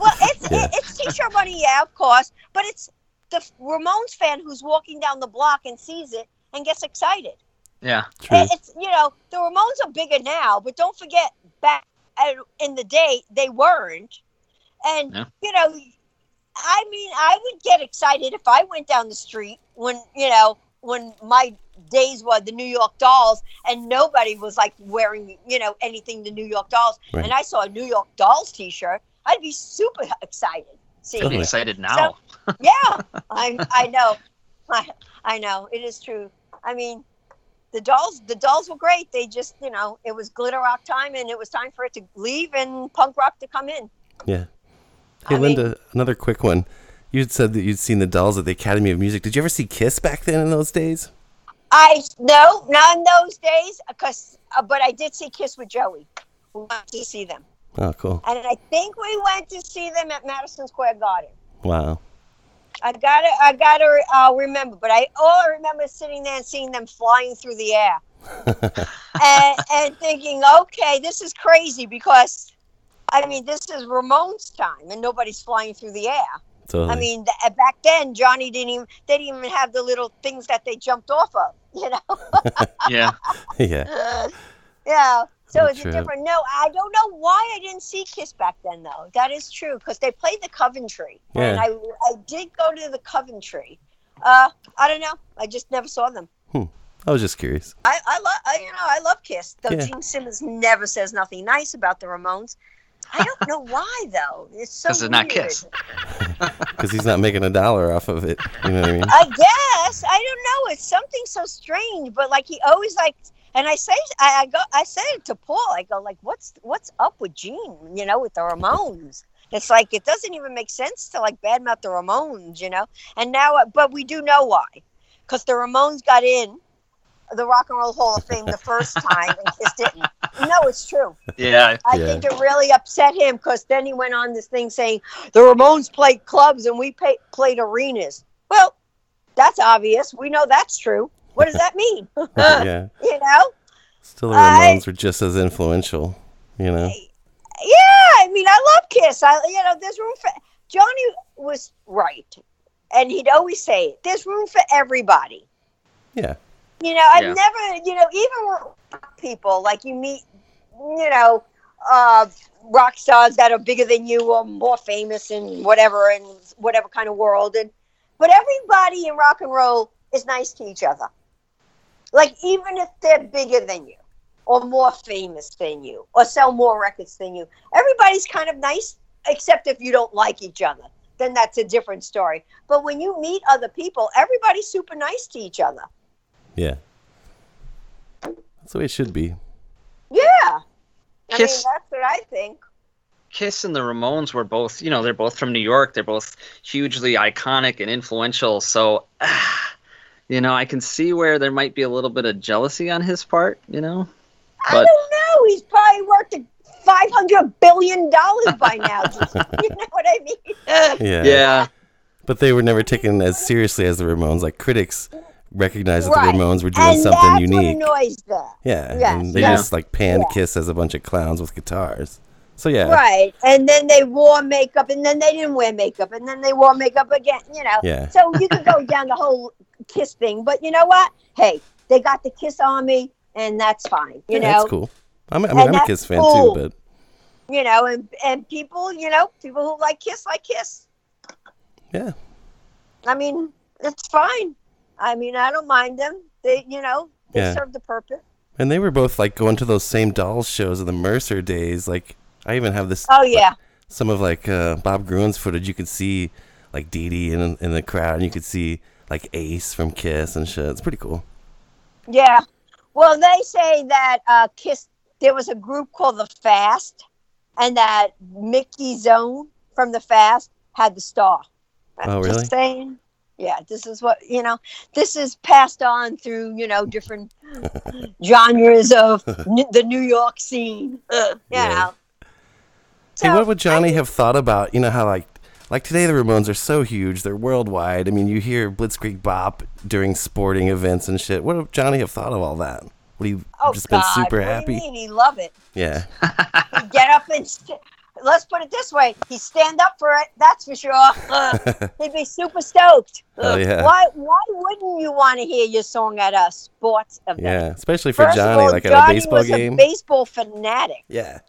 Well, it's Yeah. it, it's T-shirt money, yeah, of course, but it's the Ramones fan who's walking down the block and sees it and gets excited. Yeah. True. It- It's you know the Ramones are bigger now, but don't forget back in the day they weren't, and Yeah. you know, I mean, I would get excited if I went down the street when you know when my days were the New York Dolls and nobody was like wearing you know anything the New York Dolls, Right. and I saw a New York Dolls T-shirt, I'd be super excited. See, Totally. excited now. yeah, I I know, I, I know it is true. I mean, the dolls the dolls were great. They just you know it was glitter rock time, and it was time for it to leave and punk rock to come in. Yeah. Hey, I mean- Linda, another quick one. You had said that you'd seen the dolls at the Academy of Music. Did you ever see Kiss back then in those days? I no, not in those days, because uh, but I did see Kiss with Joey. We went to see them, Oh, cool. and I think we went to see them at Madison Square Garden. Wow. I gotta, I gotta uh, remember, but I all I remember is sitting there and seeing them flying through the air, and, and thinking, okay, this is crazy because, I mean, this is Ramones time, and nobody's flying through the air. Totally. I mean, th- back then, Johnny didn't even they didn't even have the little things that they jumped off of, you know. Yeah. yeah. yeah. So Very it's a different. No, I don't know why I didn't see Kiss back then, though. That is true because they played the Coventry, and I I did go to the Coventry. Uh, I don't know. I just never saw them. I was just curious. I I love you know I love Kiss. Though Yeah. Gene Simmons never says nothing nice about the Ramones. I don't know why though. It's so 'Cause they're not. Kiss. Because he's not making a dollar off of it. You know what I mean? I guess I don't know. It's something so strange, but like he always like, and I say I, I go I said it to Paul. I go like, what's what's up with Gene? You know, with the Ramones. It's like it doesn't even make sense to like badmouth the Ramones. You know, and now uh, but we do know why, because the Ramones got in the Rock and Roll Hall of Fame the first time and Kiss didn't. No, it's true. Yeah. I Yeah. think it really upset him because then he went on this thing saying the Ramones played clubs and we pay, played arenas. Well, that's obvious. We know that's true. What does that mean? yeah. You know? Still, the I- Ramones were just as influential. You know? Yeah. I mean, I love Kiss. I, you know, there's room for Johnny was right, and he'd always say. There's room for everybody. Yeah. You know, I've Yeah. never, you know, even people like you meet, you know, uh, rock stars that are bigger than you or more famous and whatever in whatever kind of world, and but everybody in rock and roll is nice to each other. Like even if they're bigger than you, or more famous than you, or sell more records than you, everybody's kind of nice, except if you don't like each other. Then that's a different story. But when you meet other people, everybody's super nice to each other. Yeah. That's the way it should be. Yeah. I mean, Kiss- that's what I think. Kiss and the Ramones were both, you know, they're both from New York. They're both hugely iconic and influential. So, you know, I can see where there might be a little bit of jealousy on his part, you know? I don't know. He's probably worth a five hundred billion dollars by now. You know what I mean? Yeah. Yeah. But they were never taken as seriously as the Ramones. Like critics recognized that Right. the Ramones were doing and something that's unique. what annoys them. yeah. Yes, and they yes. just like panned Yeah. Kiss as a bunch of clowns with guitars. So yeah. Right. And then they wore makeup, and then they didn't wear makeup, and then they wore makeup again. You know. Yeah. So you could go down the whole Kiss thing, but you know what? Hey, they got the Kiss Army, and that's fine. You Yeah, know. that's cool. I'm, I mean, And I'm a Kiss fan cool. too, but You know, and and people, you know, people who like Kiss like Kiss. Yeah. I mean, it's fine. I mean, I don't mind them. They, you know, they Yeah. serve the purpose. And they were both like going to those same dolls shows of the Mercer days. Like I even have this Oh yeah. some of like uh, Bob Gruen's footage. You could see like Dee Dee in in the crowd, and you could see like Ace from Kiss and shit. It's pretty cool. Yeah. Well, they say that uh, Kiss. There was a group called the Fast, and that Mickey Zone from the Fast had the star. I'm Oh, really? Just saying. Yeah, this is what you know. This is passed on through you know different genres of n- the New York scene. Uh, Yeah. know. Hey, what would Johnny have thought about you know how like like today the Ramones are so huge, they're worldwide. I mean, you hear Blitzkrieg Bop during sporting events and shit. What would Johnny have thought of all that? Would he Oh just God! been super happy? you mean? He love it. Yeah. He'd get up and st- let's put it this way: he'd stand up for it. That's for sure. He'd be super stoked. Hell Uh, yeah. Why? Why wouldn't you want to hear your song at a sports event? Yeah, especially for First Johnny, all, like Johnny at a baseball was game. a baseball fanatic. yeah.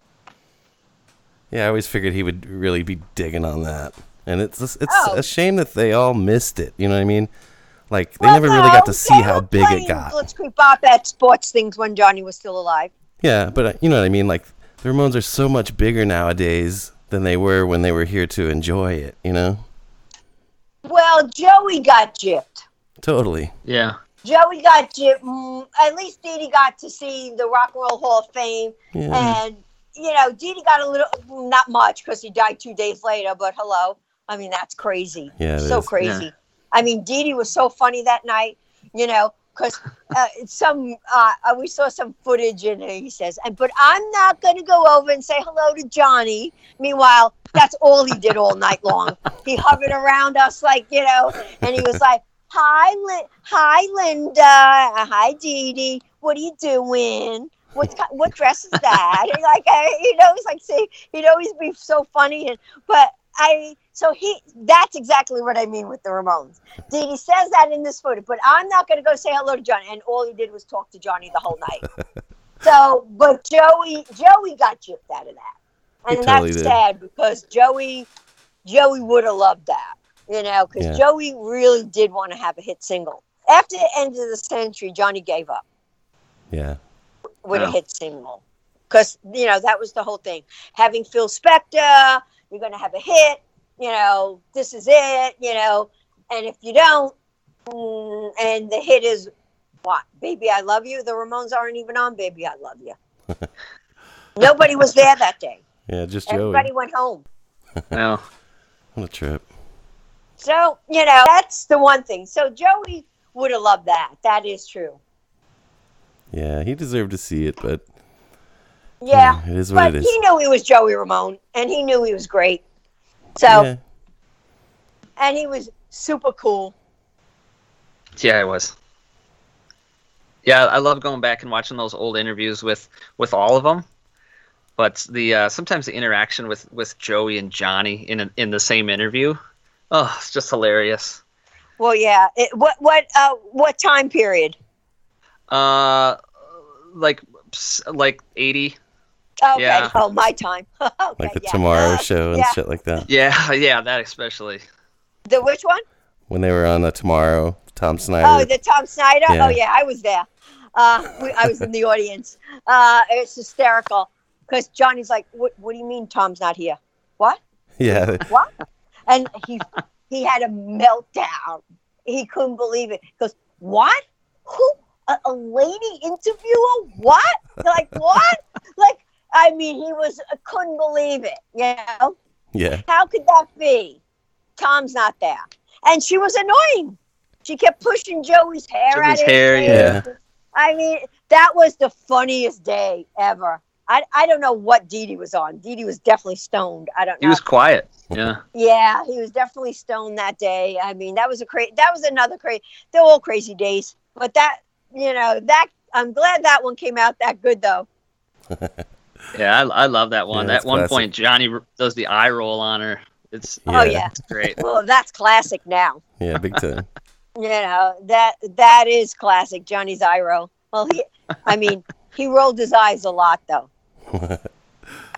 Yeah, I always figured he would really be digging on that, and it's it's Oh. a shame that they all missed it. You know what I mean? Like they Well, never really no, got to see how big it got. Blitzkrieg Bop at sports things when Johnny was still alive. Yeah, but uh, you know what I mean? Like the Ramones are so much bigger nowadays than they were when they were here to enjoy it. You know? Well, Joey got gypped. Totally. Yeah. Joey got gypped. Mm, At least Dee Dee got to see the Rock and Roll Hall of Fame. Yeah. And, you know, Dee Dee got a little, not much because he died two days later, but hello. I mean, that's crazy. Yeah, it so is. crazy. Yeah. I mean, Dee Dee was so funny that night, you know, because uh, some, uh, we saw some footage in and he says, but I'm not going to go over and say hello to Johnny. Meanwhile, that's all he did all night long. He hovered around us like, you know, and he was like, hi, hi, Linda. Hi, Dee Dee. What are you doing? What, ki- what dress is that? And like, I, you know, he's like, see, he'd always be so funny. And, but I, so he, that's exactly what I mean with the Ramones. Dee Dee says that in this footage, but I'm not going to go say hello to Johnny. And all he did was talk to Johnny the whole night. so, but Joey, Joey got gypped out of that. And totally that's did. sad because Joey, Joey would have loved that, you know, because Yeah. Joey really did want to have a hit single. After the end of the century, Johnny gave up Yeah. with Yeah. a hit single. Because, you know, that was the whole thing. Having Phil Spector, you're going to have a hit, you know, this is it, you know, and if you don't, mm, and the hit is what? Baby, I Love You? The Ramones aren't even on Baby, I Love You. Nobody was there that day. Yeah. Just Joey. Everybody went home. Well, What a trip. So, you know, that's the one thing. So Joey would have loved that. That is true. Yeah, he deserved to see it, but Yeah. it is what But it is. he knew he was Joey Ramone and he knew he was great. So, Yeah. and he was super cool. yeah, it was. Yeah, I love going back and watching those old interviews with with all of them. But the uh, sometimes the interaction with with Joey and Johnny in a, in the same interview, oh, it's just hilarious. Well, yeah. It, what what uh what time period? Uh, like s- like eighty. Okay. Yeah. Oh, my time. okay, Like the yeah. Tomorrow Show and yeah. shit like that. Yeah, yeah, that especially. The which one? When they were on the Tomorrow, Tom Snyder. Oh, the Tom Snyder. Yeah. Oh, yeah. I was there. Uh, we, I was in the audience. Uh, it's hysterical because Johnny's like, "What? What do you mean Tom's not here? What? yeah. what? And he he had a meltdown. He couldn't believe it. He goes, what? Who? A, a lady interviewer? What? Like what? like I mean, he was uh, couldn't believe it. You know Yeah. how could that be? Tom's not there, and she was annoying. She kept pushing Joey's hair Joey's at his hair, face. yeah. I mean, that was the funniest day ever. I, I don't know what Dee Dee was on. Dee Dee was definitely stoned. I don't know. He was quiet. Yeah. Yeah, he was definitely stoned that day. I mean, that was a crazy. That was another crazy. They're all crazy days, but that you know that I'm glad that one came out that good though. Yeah, I, I love that one. Yeah, At one classic. point, Johnny does the eye roll on her. It's Oh yeah, it's great. well that's classic now. Yeah, big time. You know that that is classic. Johnny's eye roll. Well, he, I mean, he rolled his eyes a lot though. and,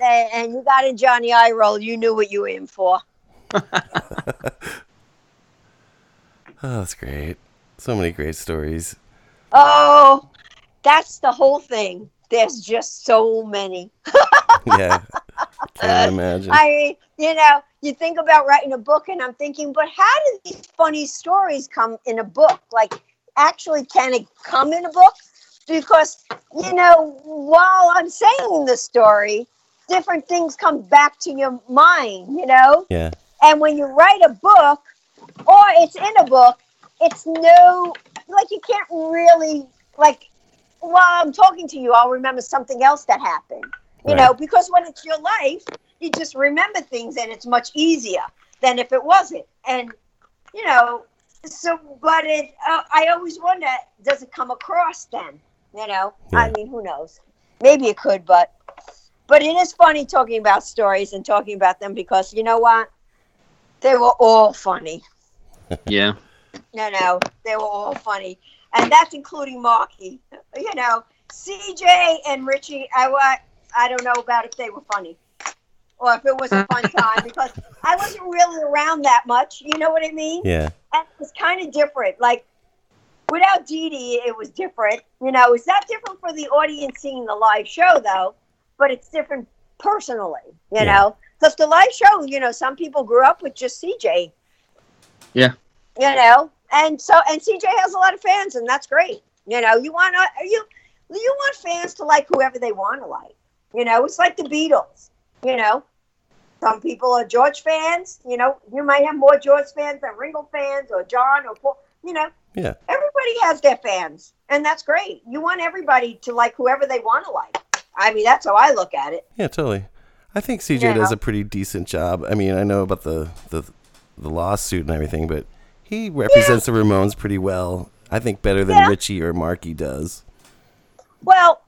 and you got a Johnny eye roll, you knew what you were in for. Oh, that's great. So many great stories. Oh, that's the whole thing. There's just so many. Yeah. Can't imagine. I mean, you know, you think about writing a book, and I'm thinking, but how do these funny stories come in a book? Like, actually, can it come in a book? Because, you know, while I'm saying the story, different things come back to your mind, you know? Yeah. And when you write a book, or it's in a book, it's no, like, you can't really, like, while I'm talking to you, I'll remember something else that happened, you know, because when it's your life, you just remember things and it's much easier than if it wasn't. And, you know, so, but it, uh, I always wonder, does it come across then? You know, I mean, who knows? Maybe it could, but, but it is funny talking about stories and talking about them because you know what? They were all funny. Yeah. No, no, they were all funny, and that's including Marky. You know, CJ and Richie. I wa- I don't know about if they were funny, or if it was a fun time because I wasn't really around that much. You know what I mean? Yeah. And it was kind of different. Like without Dee Dee, it was different. You know, it's not different for the audience seeing the live show though, but it's different personally. You Yeah. know, because the live show, you know, some people grew up with just CJ. Yeah. You know, and so and CJ has a lot of fans, and that's great. You know, you want to you you want fans to like whoever they want to like. You know, it's like the Beatles. You know, some people are George fans. You know, you might have more George fans than Ringo fans or John or Paul. You know, Yeah. everybody has their fans, and that's great. You want everybody to like whoever they want to like. I mean, that's how I look at it. Yeah, totally. I think CJ Yeah. does a pretty decent job. I mean, I know about the the, the lawsuit and everything, but he represents the Ramones pretty well. I think better than Yeah. Richie or Marky does. Well,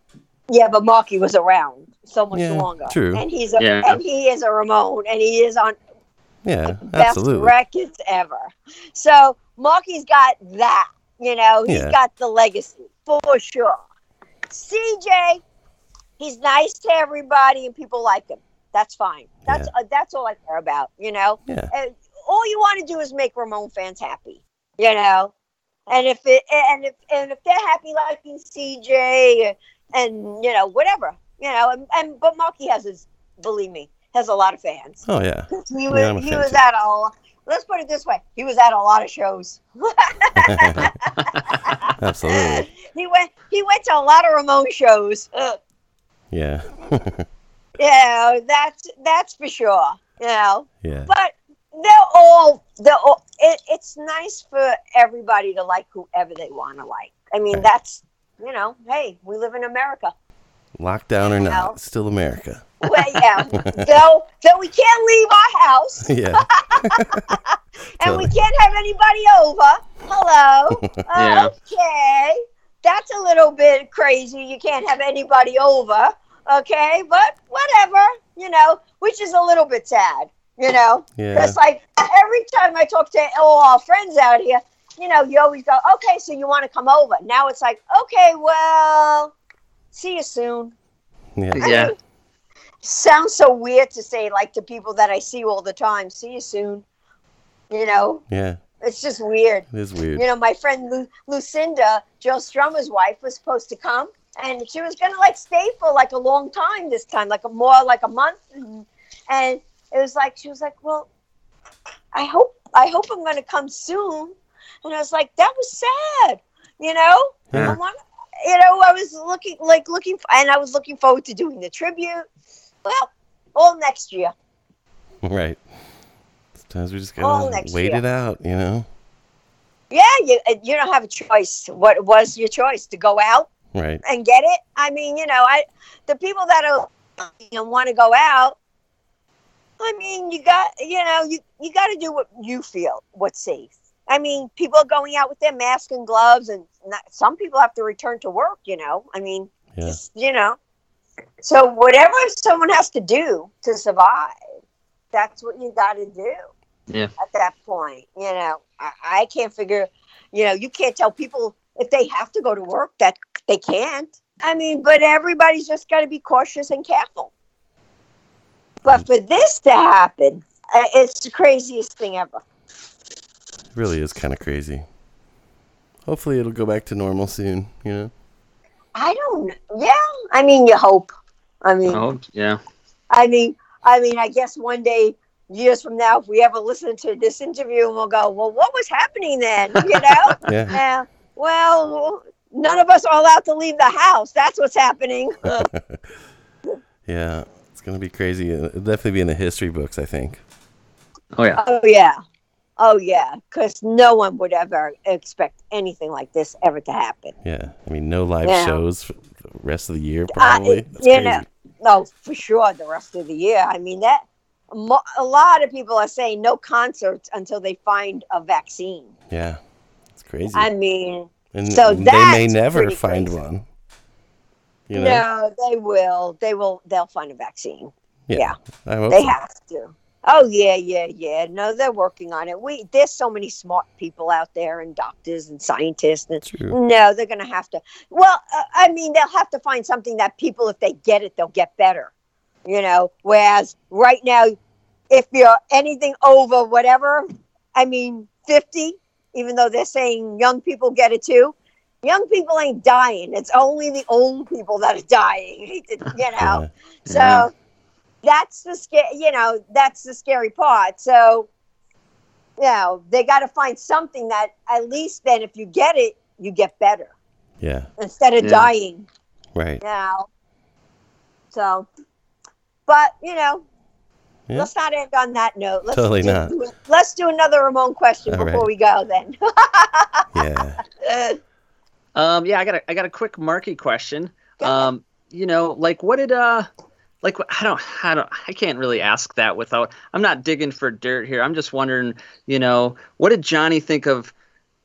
yeah, but Marky was around so much Yeah, longer, true. and he's a Yeah. and he is a Ramone, and he is on Yeah, best absolutely. records ever. So Marky's got that, you know, he's Yeah. got the legacy for sure. CJ, he's nice to everybody and people like him. That's fine. That's uh, that's all I care about, you know. Yeah. And all you want to do is make Ramone fans happy, you know. And if it and if and if they're happy liking CJ and you know whatever, you know, and, and but Marky has his believe me has a lot of fans. Oh yeah. He was, I'm he was too. at a. Let's put it this way: he was at a lot of shows. Absolutely. he went. He went to a lot of Ramone shows. Ugh. Yeah. Yeah, that's that's for sure. You know, yeah. but they're all they're all. It, it's nice for everybody to like whoever they want to like. I mean, Right. that's you know, hey, we live in America. Lockdown or No. not, still America. Well, yeah, though though we can't leave our house. Yeah. and we can't have anybody over. Hello. Yeah. Okay. That's a little bit crazy. You can't have anybody over. Okay. But whatever, you know, which is a little bit sad, you know. Yeah. It's like every time I talk to all our friends out here, you know, you always go, okay, so you want to come over. Now it's like, okay, well, see you soon. Yeah. Yeah. Sounds so weird to say, like, to people that I see all the time, see you soon. You know, Yeah. it's just weird. It is weird. You know, my friend Lu- Lucinda, Joe Strummer's wife, was supposed to come, and she was gonna like stay for like a long time this time, like a more like a month, and, and it was like she was like, "Well, I hope I hope I'm gonna come soon," and I was like, "That was sad," you know. Yeah. You know, I was looking like looking, and I was looking forward to doing the tribute. Well, all next year. Right. Sometimes we just gotta wait year. it out, you know? Yeah, you you don't have a choice. What was your choice to go out? Right. and get it. I mean, you know, I the people that are know want to go out. I mean, you got you know you you got to do what you feel what's safe. I mean, people are going out with their masks and gloves, and not, some people have to return to work. You know, I mean, Yeah. just you know. So whatever someone has to do to survive, that's what you got to do. Yeah. At that point, you know, I, I can't figure. You know, you can't tell people if they have to go to work that they can't. I mean, but everybody's just got to be cautious and careful. But for this to happen, uh, it's the craziest thing ever. It really is kind of crazy. Hopefully, it'll go back to normal soon. You know. I don't. Yeah, I mean, you hope. I mean, Oh, yeah. I mean, I mean, I guess one day, years from now, if we ever listen to this interview, and we'll go, "Well, what was happening then?" You know? Yeah. Uh, well, none of us are allowed to leave the house. That's what's happening. Yeah, it's gonna be crazy. It'll definitely be in the history books. I think. Oh yeah. oh yeah, oh yeah, because no one would ever expect anything like this ever to happen. Yeah. I mean, no live Yeah. shows for the rest of the year, Uh, probably. That's you crazy. know, no, for sure. The rest of the year. I mean, that mo- a lot of people are saying no concerts until they find a vaccine. Yeah. It's crazy. I mean, and so they may never find crazy. one. You know. no, they will. They will. They'll find a vaccine. yeah. Hope They so. have to. Oh yeah, yeah, yeah. No, they're working on it. We there's so many smart people out there and doctors and scientists and True. no, they're gonna have to. Well, uh, I mean, they'll have to find something that people, if they get it, they'll get better. You know, whereas right now, if you're anything over whatever, I mean, fifty, even though they're saying young people get it too. Young people ain't dying. It's only the old people that are dying. You know, Yeah. so Yeah. that's the scary, you know, that's the scary part. So, you know, they got to find something that at least then if you get it, you get better Yeah. instead of Yeah. dying. Right. You know. So, but you know, Yeah. let's not end on that note. Let's Totally do, not. Let's do another Ramone question All before right. we go. Then. Yeah. Um, yeah, I got a I got a quick Marky question. Um, you know, like what did uh, like I don't I don't I can't really ask that without I'm not digging for dirt here. I'm just wondering, you know, what did Johnny think of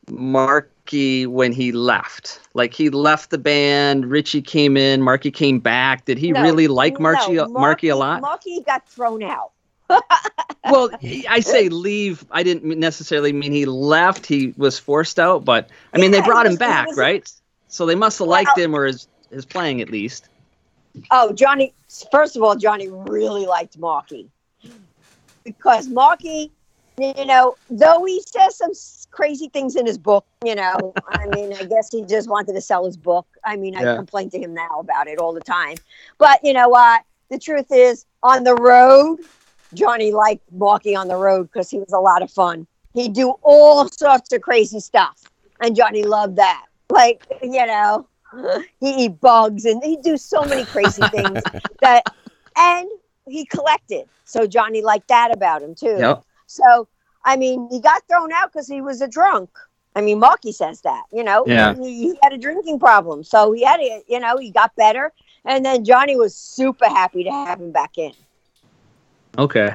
Marky when he left? Like he left the band, Richie came in, Marky came back. Did he No, really like Marky no, Marky a lot? Marky got thrown out. Well, I say leave. I didn't necessarily mean he left. He was forced out, but I mean Yeah, they brought him back, was- right? So they must have liked Well- him or his his playing at least. Oh, Johnny. First of all, Johnny really liked Marky because Marky, you know, though he says some crazy things in his book, you know, I mean, I guess he just wanted to sell his book. I mean, I Yeah. complain to him now about it all the time. But you know what? The truth is, on the road, Johnny liked Marky on the road because he was a lot of fun. He'd do all sorts of crazy stuff, and Johnny loved that. Like, you know, he eat bugs and he'd do so many crazy things that and he collected so johnny liked that about him too Yep. so i mean he got thrown out because he was a drunk i mean marky says that you know Yeah. he, he had a drinking problem so he had it you know he got better and then johnny was super happy to have him back in Okay.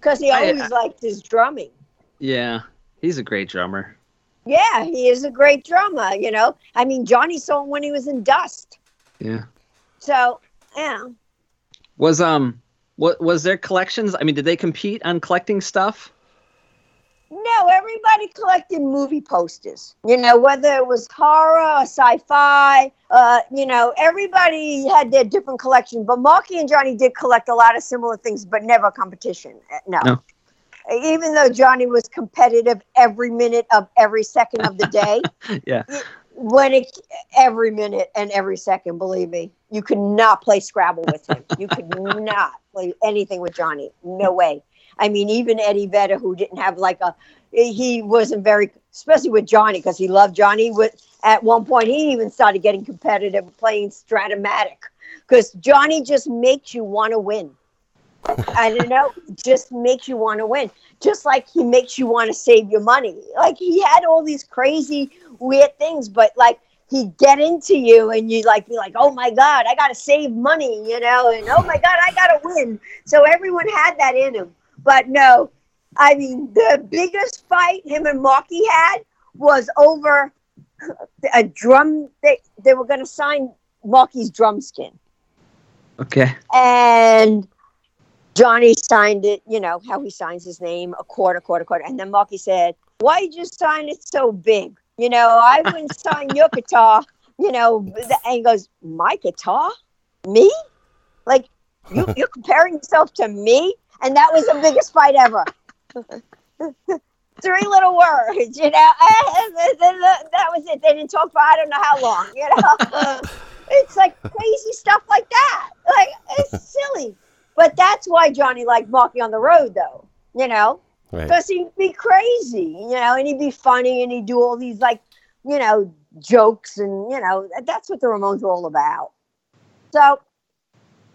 because he I- always liked his drumming Yeah. He's a great drummer. yeah he is a great drummer you know i mean johnny saw him when he was in Dust Yeah. so yeah Was um what was their collections? I mean, did they compete on collecting stuff? No, everybody collected movie posters. You know, whether it was horror or sci-fi, uh, you know, everybody had their different collection. But Marky and Johnny did collect a lot of similar things, but never competition. Uh, No. No. Even though Johnny was competitive every minute of every second of the day, Yeah. when it every minute and every second, believe me, you could not play Scrabble with him. You could not play anything with Johnny. No way. I mean, even Eddie Vedder, who didn't have like a, he wasn't very, especially with Johnny, because he loved Johnny. With at one point, he even started getting competitive, playing Strat-O-Matic, because Johnny just makes you want to win. I don't know, just makes you want to win. Just like he makes you want to save your money. Like he had all these crazy, weird things, but like he'd get into you and you like be like, oh my God, I gotta save money, you know, and oh my God, I gotta win. So everyone had that in him. But no, I mean the biggest fight him and Marky had was over a drum they they were gonna sign Marky's drum skin Okay. and Johnny signed it, you know, how he signs his name, a quarter, quarter, quarter. And then Marky said, Why'd you sign it so big? You know, I wouldn't sign your guitar, you know. And he goes, My guitar? Me? Like, you, you're comparing yourself to me? And that was the biggest fight ever. Three little words, you know. And then- then that was it. They didn't talk for I don't know how long, you know. it's like crazy stuff like that. Like it's silly, but that's why Johnny liked Marky on the Road, though. You know, Right. because he'd be crazy, you know, and he'd be funny and he'd do all these like, you know, jokes and you know that's what the Ramones were all about. So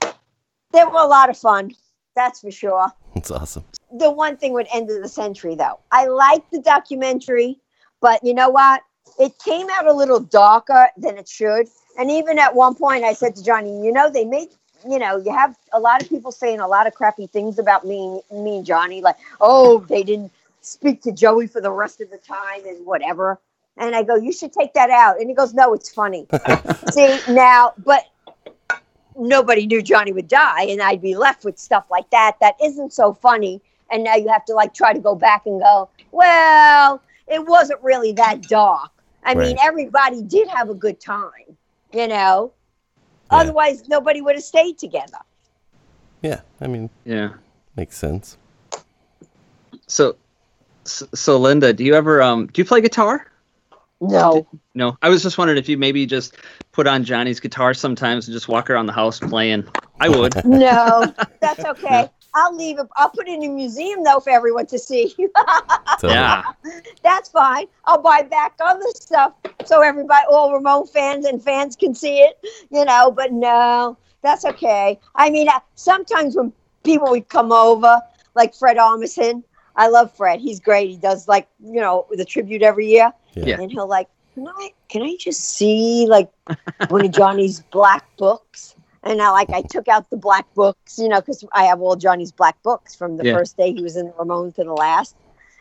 they were a lot of fun, that's for sure. That's awesome. The one thing with End of the Century, though, I like the documentary, but you know what? It came out a little darker than it should. And even at one point, I said to Johnny, you know, they made, you know, you have a lot of people saying a lot of crappy things about me, me and Johnny, like, oh, they didn't speak to Joey for the rest of the time and whatever. And I go, you should take that out. And he goes, no, it's funny. See, now, but nobody knew Johnny would die, and I'd be left with stuff like that that isn't so funny. And now you have to like try to go back and go, well, it wasn't really that dark. I mean, everybody did have a good time, you know. Yeah. Otherwise, nobody would have stayed together. Yeah, I mean, Yeah. makes sense. So, so, so Linda, do you ever um do you play guitar? No, No, I was just wondering if you maybe just put on Johnny's guitar sometimes and just walk around the house playing. I would. no, that's okay. I'll leave it. I'll put it in a museum though for everyone to see. Yeah. That's fine. I'll buy back other stuff so everybody, all Ramone fans and fans can see it, you know. But no, that's okay. I mean, uh, sometimes when people would come over, like Fred Armisen, I love Fred. He's great. He does like you know the tribute every year, Yeah. and he'll like, can I can I just see like one of Johnny's black books? And I like I took out the black books, you know, because I have all Johnny's black books from the Yeah. first day he was in the Ramones to the last,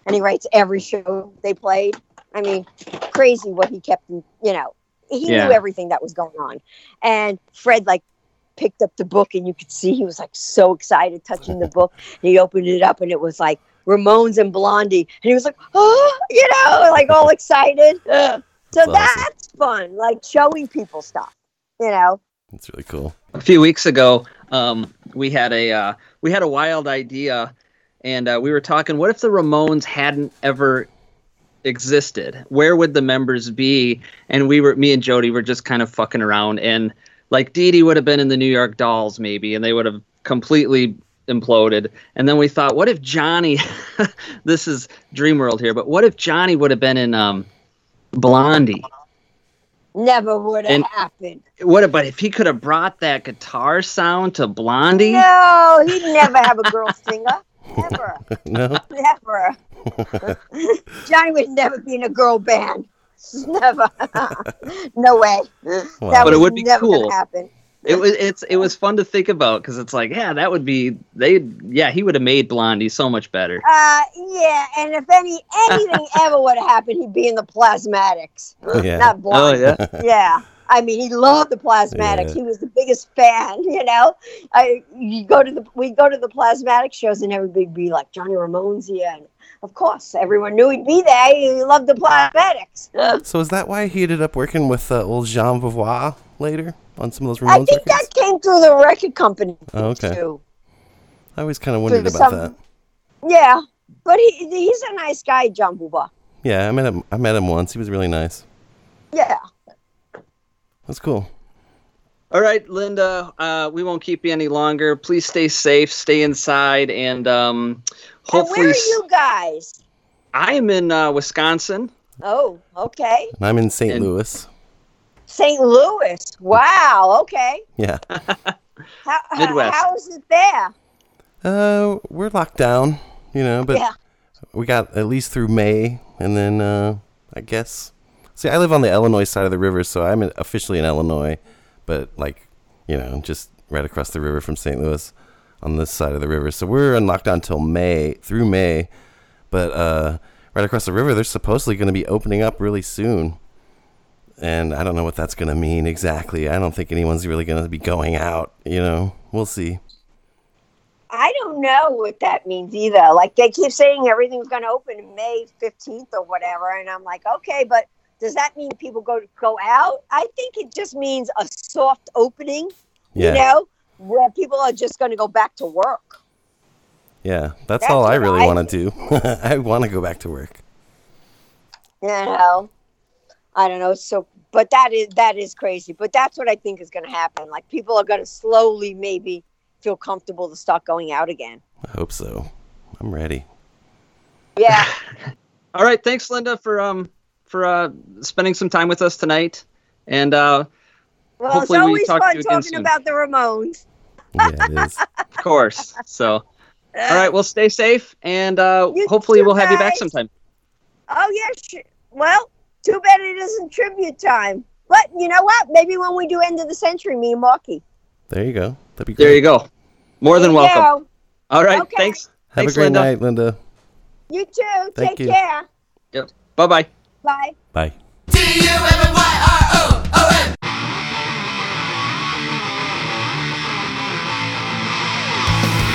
and he writes every show they played. I mean, crazy what he kept, in, you know, he Yeah. knew everything that was going on. And Fred like picked up the book, and you could see he was like so excited touching the book. And he opened it up, and it was like Ramones and Blondie, and he was like, oh, you know, like all excited. Ugh. So That's awesome. fun, like showing people stuff, you know. It's really cool. a few weeks ago, um, we had a uh, we had a wild idea, and uh, we were talking. What if the Ramones hadn't ever existed? Where would the members be? And we were, me and Jody were just kind of fucking around, and like Dee Dee would have been in the New York Dolls maybe, and they would have completely imploded. And then we thought, what if Johnny? this is Dream World here, but what if Johnny would have been in um, Blondie? Never would have happened. What? if- But if he could have brought that guitar sound to Blondie. No, he'd never have a girl singer. Never, no? never. Johnny would never be in a girl band. Never. no way. That Wow. But it would be never cool. gonna happen. It was it's it was fun to think about because it's like yeah that would be they yeah he would have made Blondie so much better. Uh, yeah, and if any anything ever would have happened, he'd be in the Plasmatics, Yeah. not Blondie. yeah. yeah. I mean, he loved the Plasmatics. Yeah. He was the biggest fan. You know, I you go to the we go to the Plasmatic shows and everybody would be like Johnny Ramone's here, and of course everyone knew he'd be there. He loved the Plasmatics. So is that why he ended up working with uh, old Jean Beauvoir later on some of those I think records? that came through the record company Oh, okay. too. I always kind of wondered Through about some- that. Yeah, but he he's a nice guy, Jean Beauvoir. Yeah, I met him. I met him once. He was really nice. Yeah. That's cool. All right, Linda, uh, we won't keep you any longer. Please stay safe, stay inside, and um, And hopefully where are you guys? I am in uh, Wisconsin. Oh, okay. And I'm in St. And- Louis. St. Louis. Wow. Okay. Yeah. How, how- Midwest. how is it there? Uh, we're locked down, you know, but yeah. we got at least through May, and then uh, I guess. See, I live on the Illinois side of the river, so I'm officially in Illinois, but like, you know, just right across the river from St. Louis, on this side of the river. So we're in lockdown till May, through May, but uh, right across the river, they're supposedly going to be opening up really soon. And I don't know what that's going to mean exactly. I don't think anyone's really going to be going out. You know, we'll see. I don't know what that means either. Like they keep saying everything's going to open May 15th or whatever. And I'm like, okay, but does that mean people go go out? I think it just means a soft opening, Yeah. you know, where people are just going to go back to work. Yeah, that's, That's all I really want to do. I want to go back to work. You know, I don't know. So, but that is that is crazy. But that's what I think is going to happen. Like people are going to slowly maybe feel comfortable to start going out again. I hope so. I'm ready. Yeah. All right, thanks, Linda, for um for uh spending some time with us tonight, and uh, Well, Hopefully it's we always talk to fun you again talking soon. about the Ramones. Yeah, it is. of course. So, all right, well, stay safe, and uh, You hopefully too, we'll have you back sometime. Oh yeah. Sh- well, too bad it isn't tribute time. But you know what? Maybe when we do end of the century, me and Marky. There you go. That'd be great. There you go. More than There you welcome. go. All right, Okay. thanks. Have thanks, a great Linda. night, Linda. You too. Thank Take you. care. Yep. Bye bye. Bye. Bye.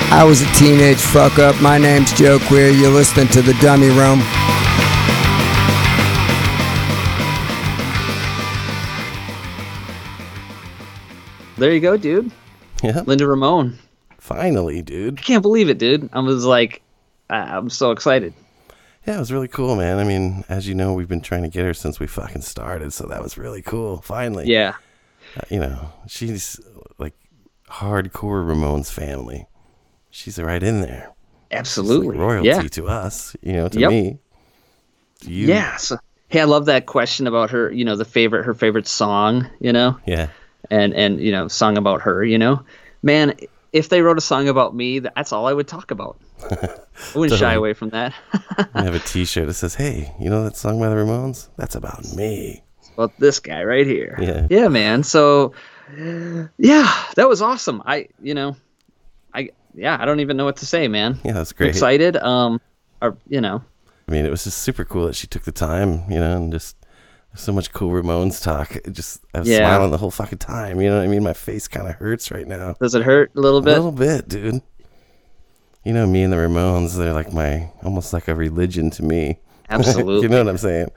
I was a teenage fuck up. My name's Joe Queer. You're listening to The Dummy Room. There you go, dude. Yeah. Linda Ramone. Finally, dude. I can't believe it, dude. I was like, I'm so excited. Yeah, it was really cool, man. I mean, as you know, we've been trying to get her since we fucking started, so that was really cool. Finally. Yeah. Uh, you know, she's like hardcore Ramones family. She's right in there. She's like Absolutely. royalty Yeah. to us, you know, to Yep. me. To you. Yeah. So, hey, I love that question about her. You know, the favorite, her favorite song. You know, Yeah. And and you know, song about her. You know, man, if they wrote a song about me, that's all I would talk about. I wouldn't shy away from that. I have a T-shirt that says, "Hey, you know that song by the Ramones? That's about me." about this guy right here. Yeah. Yeah, man. So, yeah, that was awesome. I, you know, I, yeah, I don't even know what to say, man. Yeah, that's I'm great. excited. Um, or, you know, I mean, it was just super cool that she took the time, you know, and just so much cool Ramones talk. It just I was Yeah. smiling the whole fucking time. You know what I mean? My face kind of hurts right now. does it hurt a little bit? A little bit, dude. You know, me and the Ramones, they're like my almost like a religion to me. Absolutely. you know what I'm saying?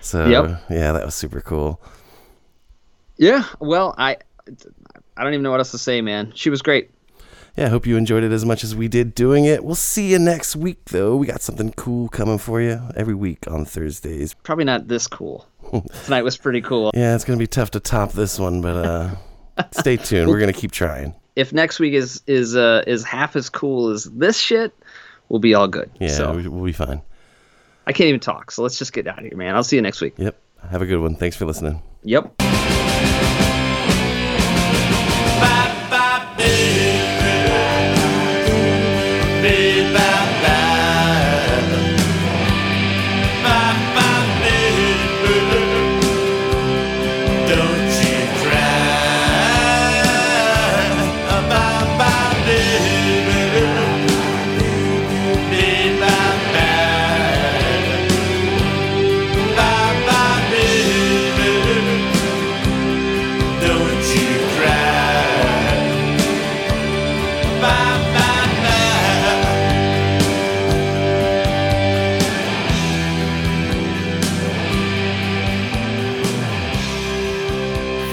So Yep. yeah, that was super cool. Yeah. Well, I, I don't even know what else to say, man. She was great. Yeah, I hope you enjoyed it as much as we did doing it. We'll see you next week, though. We got something cool coming for you every week on Thursdays. Probably not this cool. Tonight was pretty cool. Yeah, it's gonna be tough to top this one, but uh, stay tuned. We're gonna keep trying. If next week is is uh is half as cool as this shit, we'll be all good. Yeah, So we- we'll be fine. I can't even talk. So let's just get out of here, man. I'll see you next week. Yep. Have a good one. Thanks for listening. Yep.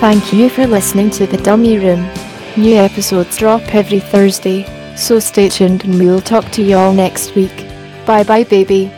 Thank you for listening to The Dummy Room. New episodes drop every Thursday, so stay tuned and we'll talk to you all next week. Bye bye, baby.